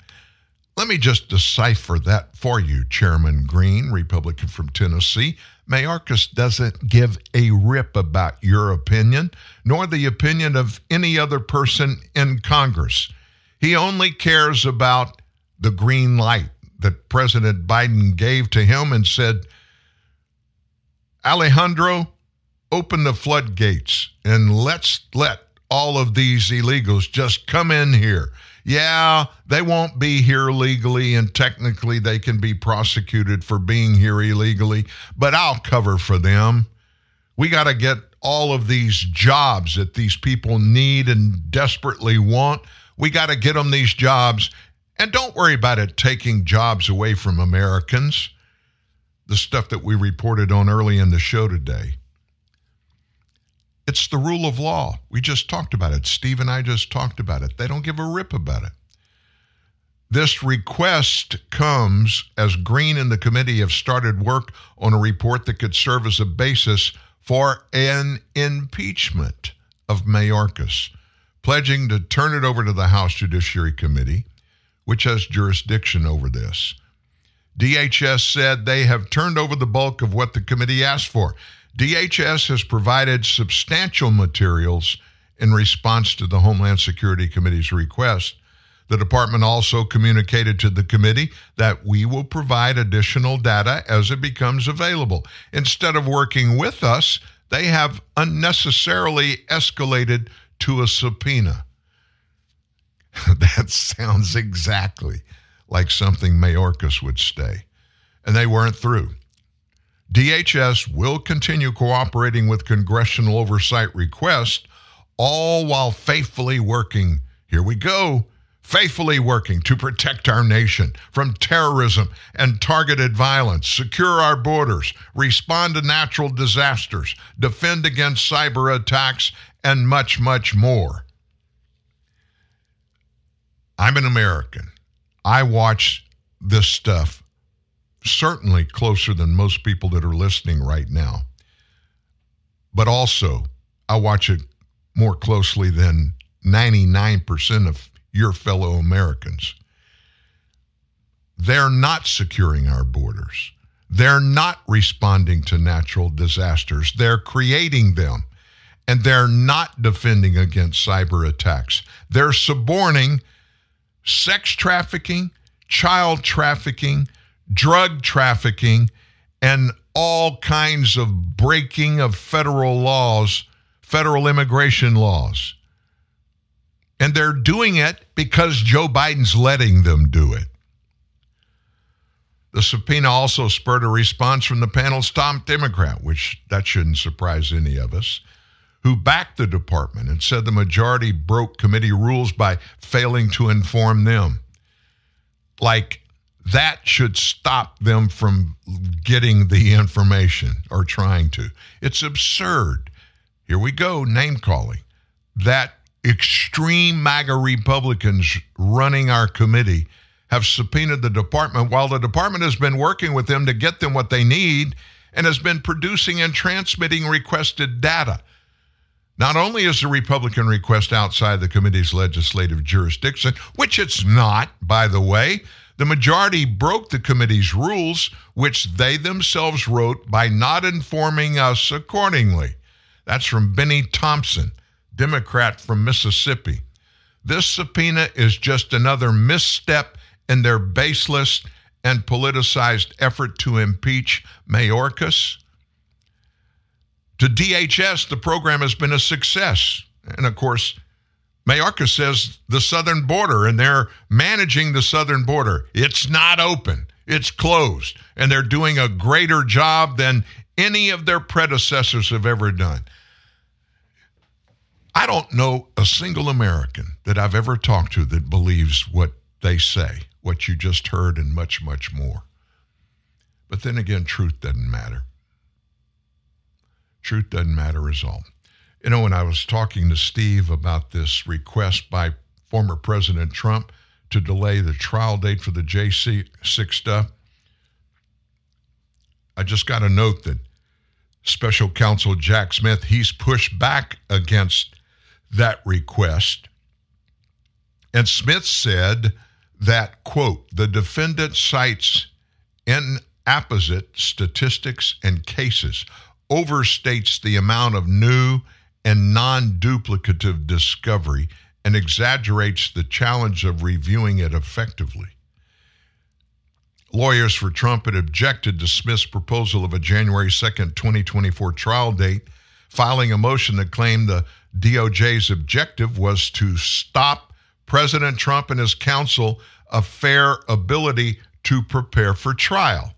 Let me just decipher that for you, Chairman Green, Republican from Tennessee. Mayorkas doesn't give a rip about your opinion, nor the opinion of any other person in Congress. He only cares about the green light that President Biden gave to him and said, Alejandro, open the floodgates and let's let all of these illegals just come in here. Yeah, they won't be here legally, and technically they can be prosecuted for being here illegally, but I'll cover for them. We got to get all of these jobs that these people need and desperately want. We got to get them these jobs. And don't worry about it taking jobs away from Americans. The stuff that we reported on early in the show today. It's the rule of law. We just talked about it. Steve and I just talked about it. They don't give a rip about it. This request comes as Green and the committee have started work on a report that could serve as a basis for an impeachment of Mayorkas, pledging to turn it over to the House Judiciary Committee, which has jurisdiction over this. DHS said they have turned over the bulk of what the committee asked for. DHS has provided substantial materials in response to the Homeland Security Committee's request. The department also communicated to the committee that we will provide additional data as it becomes available. Instead of working with us, they have unnecessarily escalated to a subpoena. that sounds exactly like something Mayorkas would say. And they weren't through. DHS will continue cooperating with congressional oversight requests, all while faithfully working, here we go, faithfully working to protect our nation from terrorism and targeted violence, secure our borders, respond to natural disasters, defend against cyber attacks, and much, much more. I'm an American. I watch this stuff certainly closer than most people that are listening right now. But also, I watch it more closely than 99% of your fellow Americans. They're not securing our borders. They're not responding to natural disasters. They're creating them. And they're not defending against cyber attacks. They're suborning sex trafficking, child trafficking, drug trafficking, and all kinds of breaking of federal laws, federal immigration laws. And they're doing it because Joe Biden's letting them do it. The subpoena also spurred a response from the panel's top Democrat, which that shouldn't surprise any of us, who backed the department and said the majority broke committee rules by failing to inform them. Like that should stop them from getting the information or trying to. It's absurd. Here we go, name calling. That extreme MAGA Republicans running our committee have subpoenaed the department while the department has been working with them to get them what they need and has been producing and transmitting requested data. Not only is the Republican request outside the committee's legislative jurisdiction, which it's not, by the way, the majority broke the committee's rules, which they themselves wrote by not informing us accordingly. That's from Bennie Thompson, Democrat from Mississippi. This subpoena is just another misstep in their baseless and politicized effort to impeach Mayorkas. To DHS, the program has been a success. And of course, Mayorkas says the southern border, and they're managing the southern border. It's not open, it's closed, and they're doing a greater job than any of their predecessors have ever done. I don't know a single American that I've ever talked to that believes what they say, what you just heard, and much, much more. But then again, truth doesn't matter. Truth doesn't matter at all. You know, when I was talking to Steve about this request by former President Trump to delay the trial date for the J6 stuff, I just got a note that special counsel Jack Smith, he's pushed back against that request. And Smith said that, quote, the defendant cites inapposite statistics and cases, overstates the amount of new and non duplicative discovery, and exaggerates the challenge of reviewing it effectively. Lawyers for Trump had objected to Smith's proposal of a January 2nd, 2024 trial date, filing a motion that claimed the DOJ's objective was to stop President Trump and his counsel a fair ability to prepare for trial.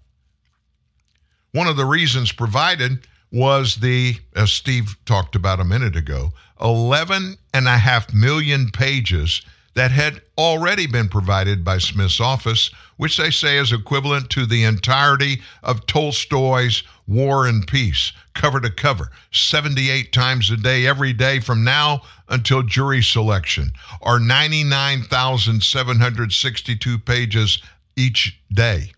One of the reasons provided was the, as Steve talked about a minute ago, 11 and a half million pages that had already been provided by Smith's office, which they say is equivalent to the entirety of Tolstoy's War and Peace, cover to cover, 78 times a day, every day from now until jury selection, or 99,762 pages each day.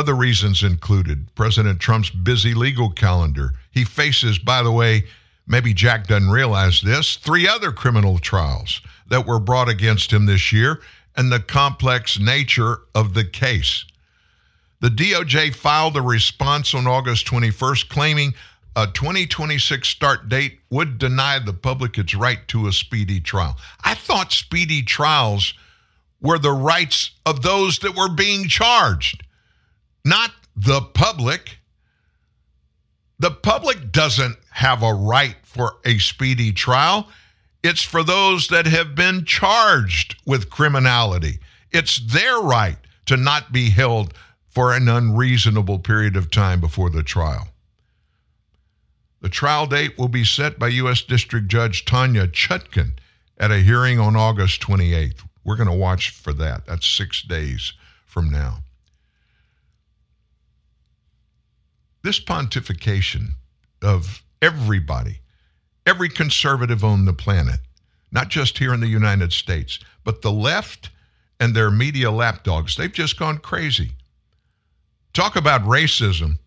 Other reasons included President Trump's busy legal calendar. He faces, by the way, maybe Jack doesn't realize this, three other criminal trials that were brought against him this year and the complex nature of the case. The DOJ filed a response on August 21st claiming a 2026 start date would deny the public its right to a speedy trial. I thought speedy trials were the rights of those that were being charged, not the public. The public doesn't have a right for a speedy trial. It's for those that have been charged with criminality. It's their right to not be held for an unreasonable period of time before the trial. The trial date will be set by U.S. District Judge Tanya Chutkin at a hearing on August 28th. We're going to watch for that. That's six days from now. This pontification of everybody, every conservative on the planet, not just here in the United States, but the left and their media lapdogs, they've just gone crazy. Talk about racism.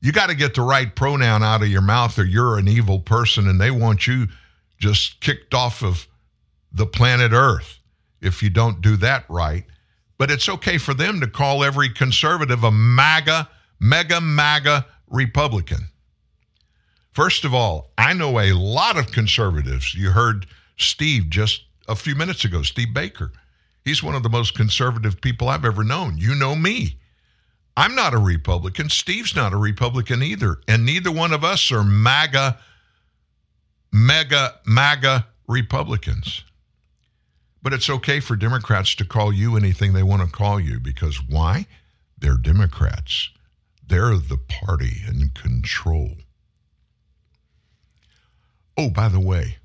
You got to get the right pronoun out of your mouth or you're an evil person and they want you just kicked off of the planet Earth if you don't do that right. But it's okay for them to call every conservative a MAGA, mega MAGA Republican. First of all, I know a lot of conservatives. You heard Steve just a few minutes ago, Steve Baker. He's one of the most conservative people I've ever known. You know me. I'm not a Republican. Steve's not a Republican either. And neither one of us are MAGA, mega, MAGA Republicans. But it's okay for Democrats to call you anything they want to call you because why? They're Democrats. They're the party in control. Oh, by the way,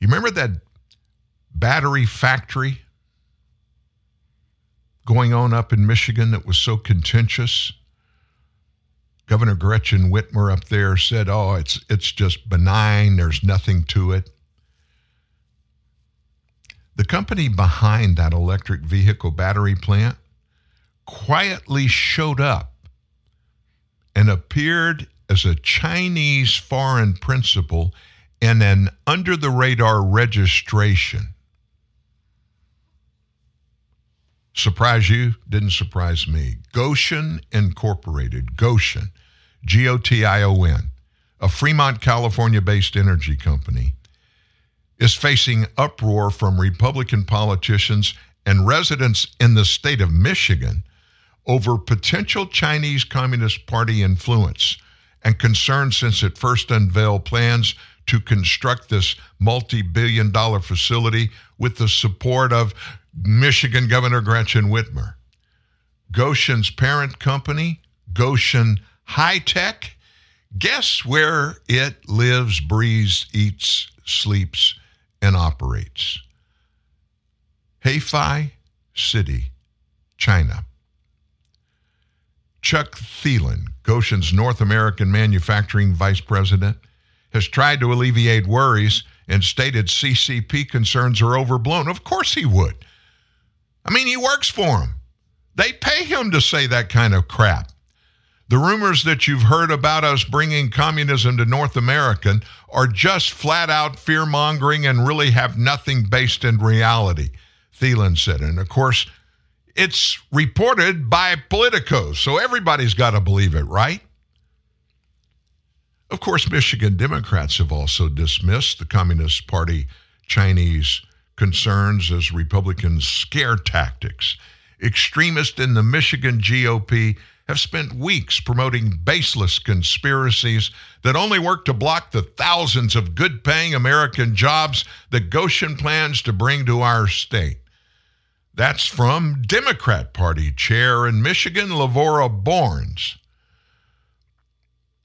you remember that battery factory going on up in Michigan that was so contentious? Governor Gretchen Whitmer up there said, "Oh, it's it's just benign. There's nothing to it." The company behind that electric vehicle battery plant quietly showed up and appeared as a Chinese foreign principal in an under the radar registration. Surprise you? Didn't surprise me. Gotion Incorporated, Gotion, G O T I O N, a Fremont, California based energy company, is facing uproar from Republican politicians and residents in the state of Michigan over potential Chinese Communist Party influence and concern since it first unveiled plans to construct this multi billion dollar facility with the support of Michigan Governor Gretchen Whitmer. Gotion's parent company, Gotion High Tech, guess where it lives, breathes, eats, sleeps, and operates? Hefei City, China. Chuck Thelen, Gotion's North American manufacturing vice president, has tried to alleviate worries and stated CCP concerns are overblown. Of course he would. I mean, he works for them. They pay him to say that kind of crap. The rumors that you've heard about us bringing communism to North America are just flat out fear mongering and really have nothing based in reality, Thelen said. And of course, it's reported by Politico, so everybody's got to believe it, right? Of course, Michigan Democrats have also dismissed the Communist Party Chinese concerns as Republican scare tactics. Extremists in the Michigan GOP have spent weeks promoting baseless conspiracies that only work to block the thousands of good paying American jobs that Gotion plans to bring to our state. That's from Democrat Party Chair in Michigan, Lavora Barnes.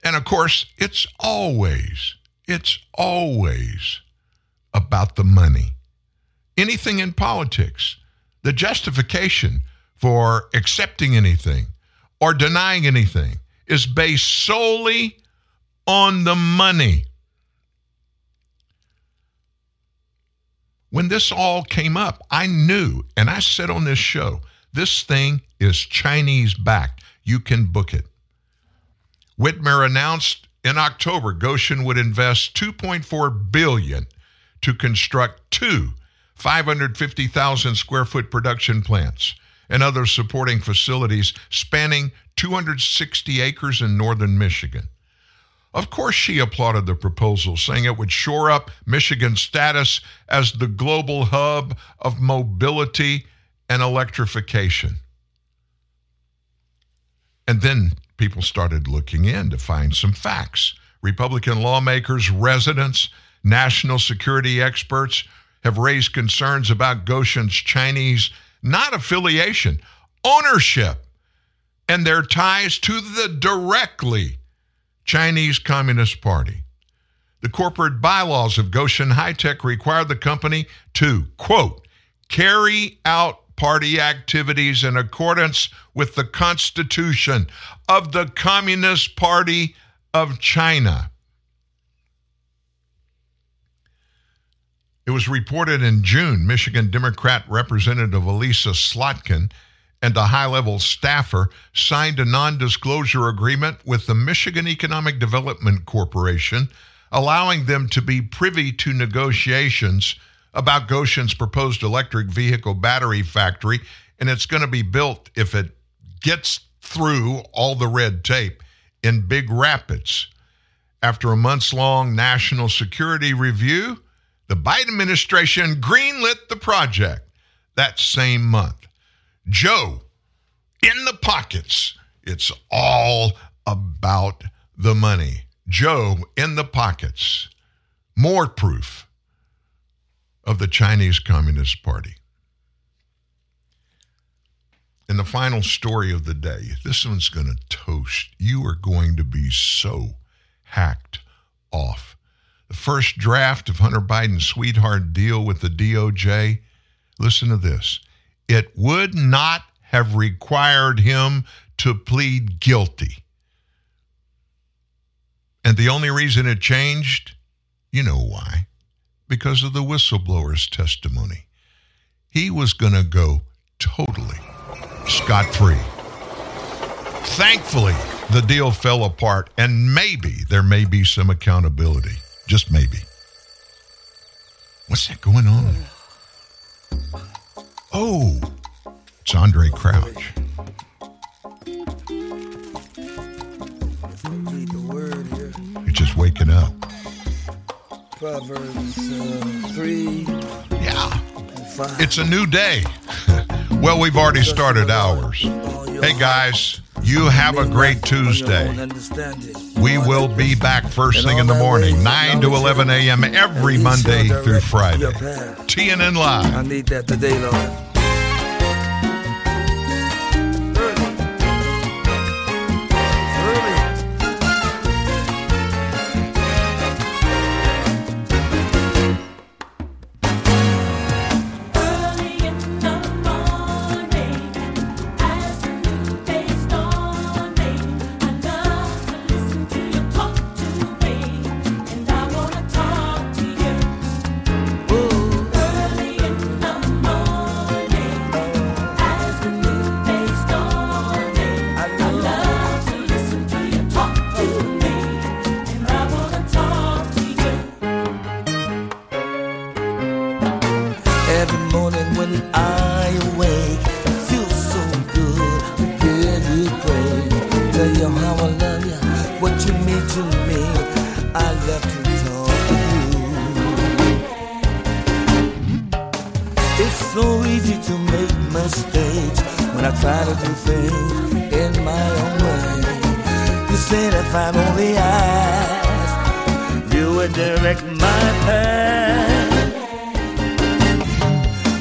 And of course, it's always, it's always about the money. Anything in politics, the justification for accepting anything or denying anything is based solely on the money. When this all came up, I knew, and I said on this show, this thing is Chinese backed. You can book it. Whitmer announced in October Gotion would invest 2.4 billion to construct two 550,000 square foot production plants and other supporting facilities spanning 260 acres in northern Michigan. Of course, she applauded the proposal, saying it would shore up Michigan's status as the global hub of mobility and electrification. And then people started looking in to find some facts. Republican lawmakers, residents, national security experts have raised concerns about Gotion's Chinese not affiliation, ownership, and their ties to the directly Chinese Communist Party. The corporate bylaws of Gotion High Tech require the company to, quote, carry out party activities in accordance with the Constitution of the Communist Party of China. It was reported in June Michigan Democrat Representative Elissa Slotkin and a high level staffer signed a non disclosure agreement with the Michigan Economic Development Corporation, allowing them to be privy to negotiations about Gotion's proposed electric vehicle battery factory. And it's going to be built, if it gets through all the red tape, in Big Rapids. After a months long national security review, the Biden administration greenlit the project that same month. Joe, in the pockets. It's all about the money. Joe, in the pockets. More proof of the Chinese Communist Party. And the final story of the day this one's going to toast. You are going to be so hacked off. The first draft of Hunter Biden's sweetheart deal with the DOJ, listen to this. It would not have required him to plead guilty. And the only reason it changed, you know why, because of the whistleblower's testimony. He was going to go totally scot free. Thankfully, the deal fell apart, and maybe there may be some accountability. Just maybe. What's that going on? Oh, it's Andraé Crouch. You're just waking up. Proverbs uh, 3. Yeah. It's a new day. well, we've already started ours. Hey, guys, you have a great Tuesday. We will be back first thing in the morning, 9 to 11 a.m. every Monday through Friday. TNN Live. I need that today, Lord. Mistakes when I try to do things in my own way. You said if I'd only ask, you would direct my path.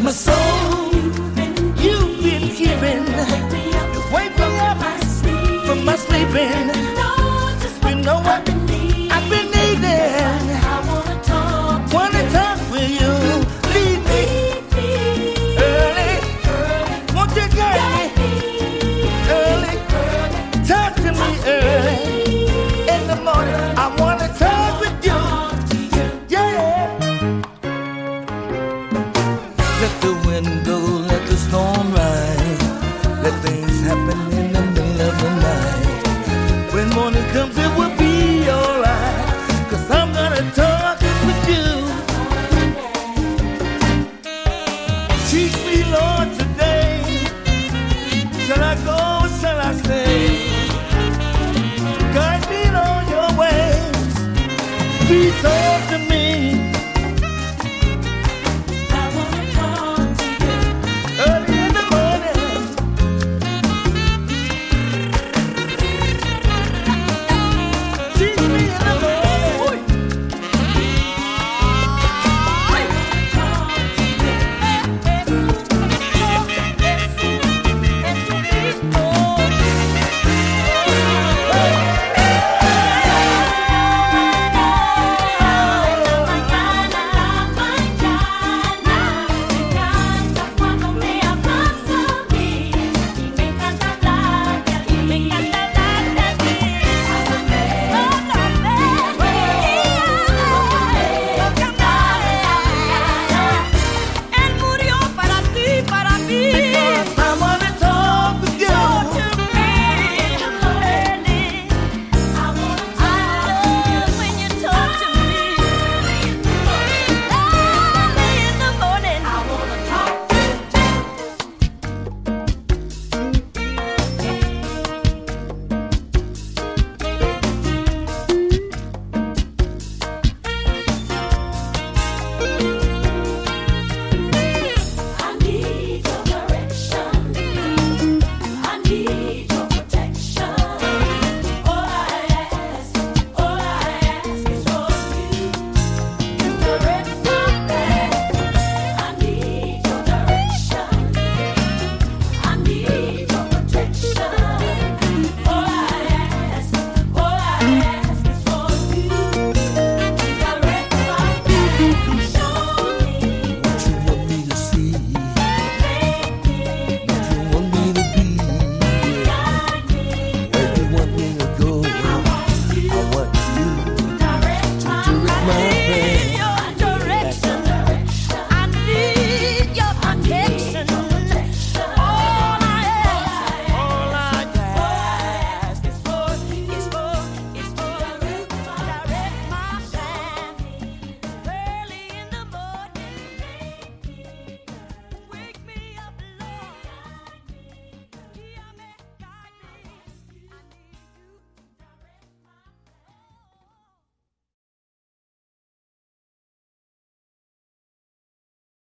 My soul,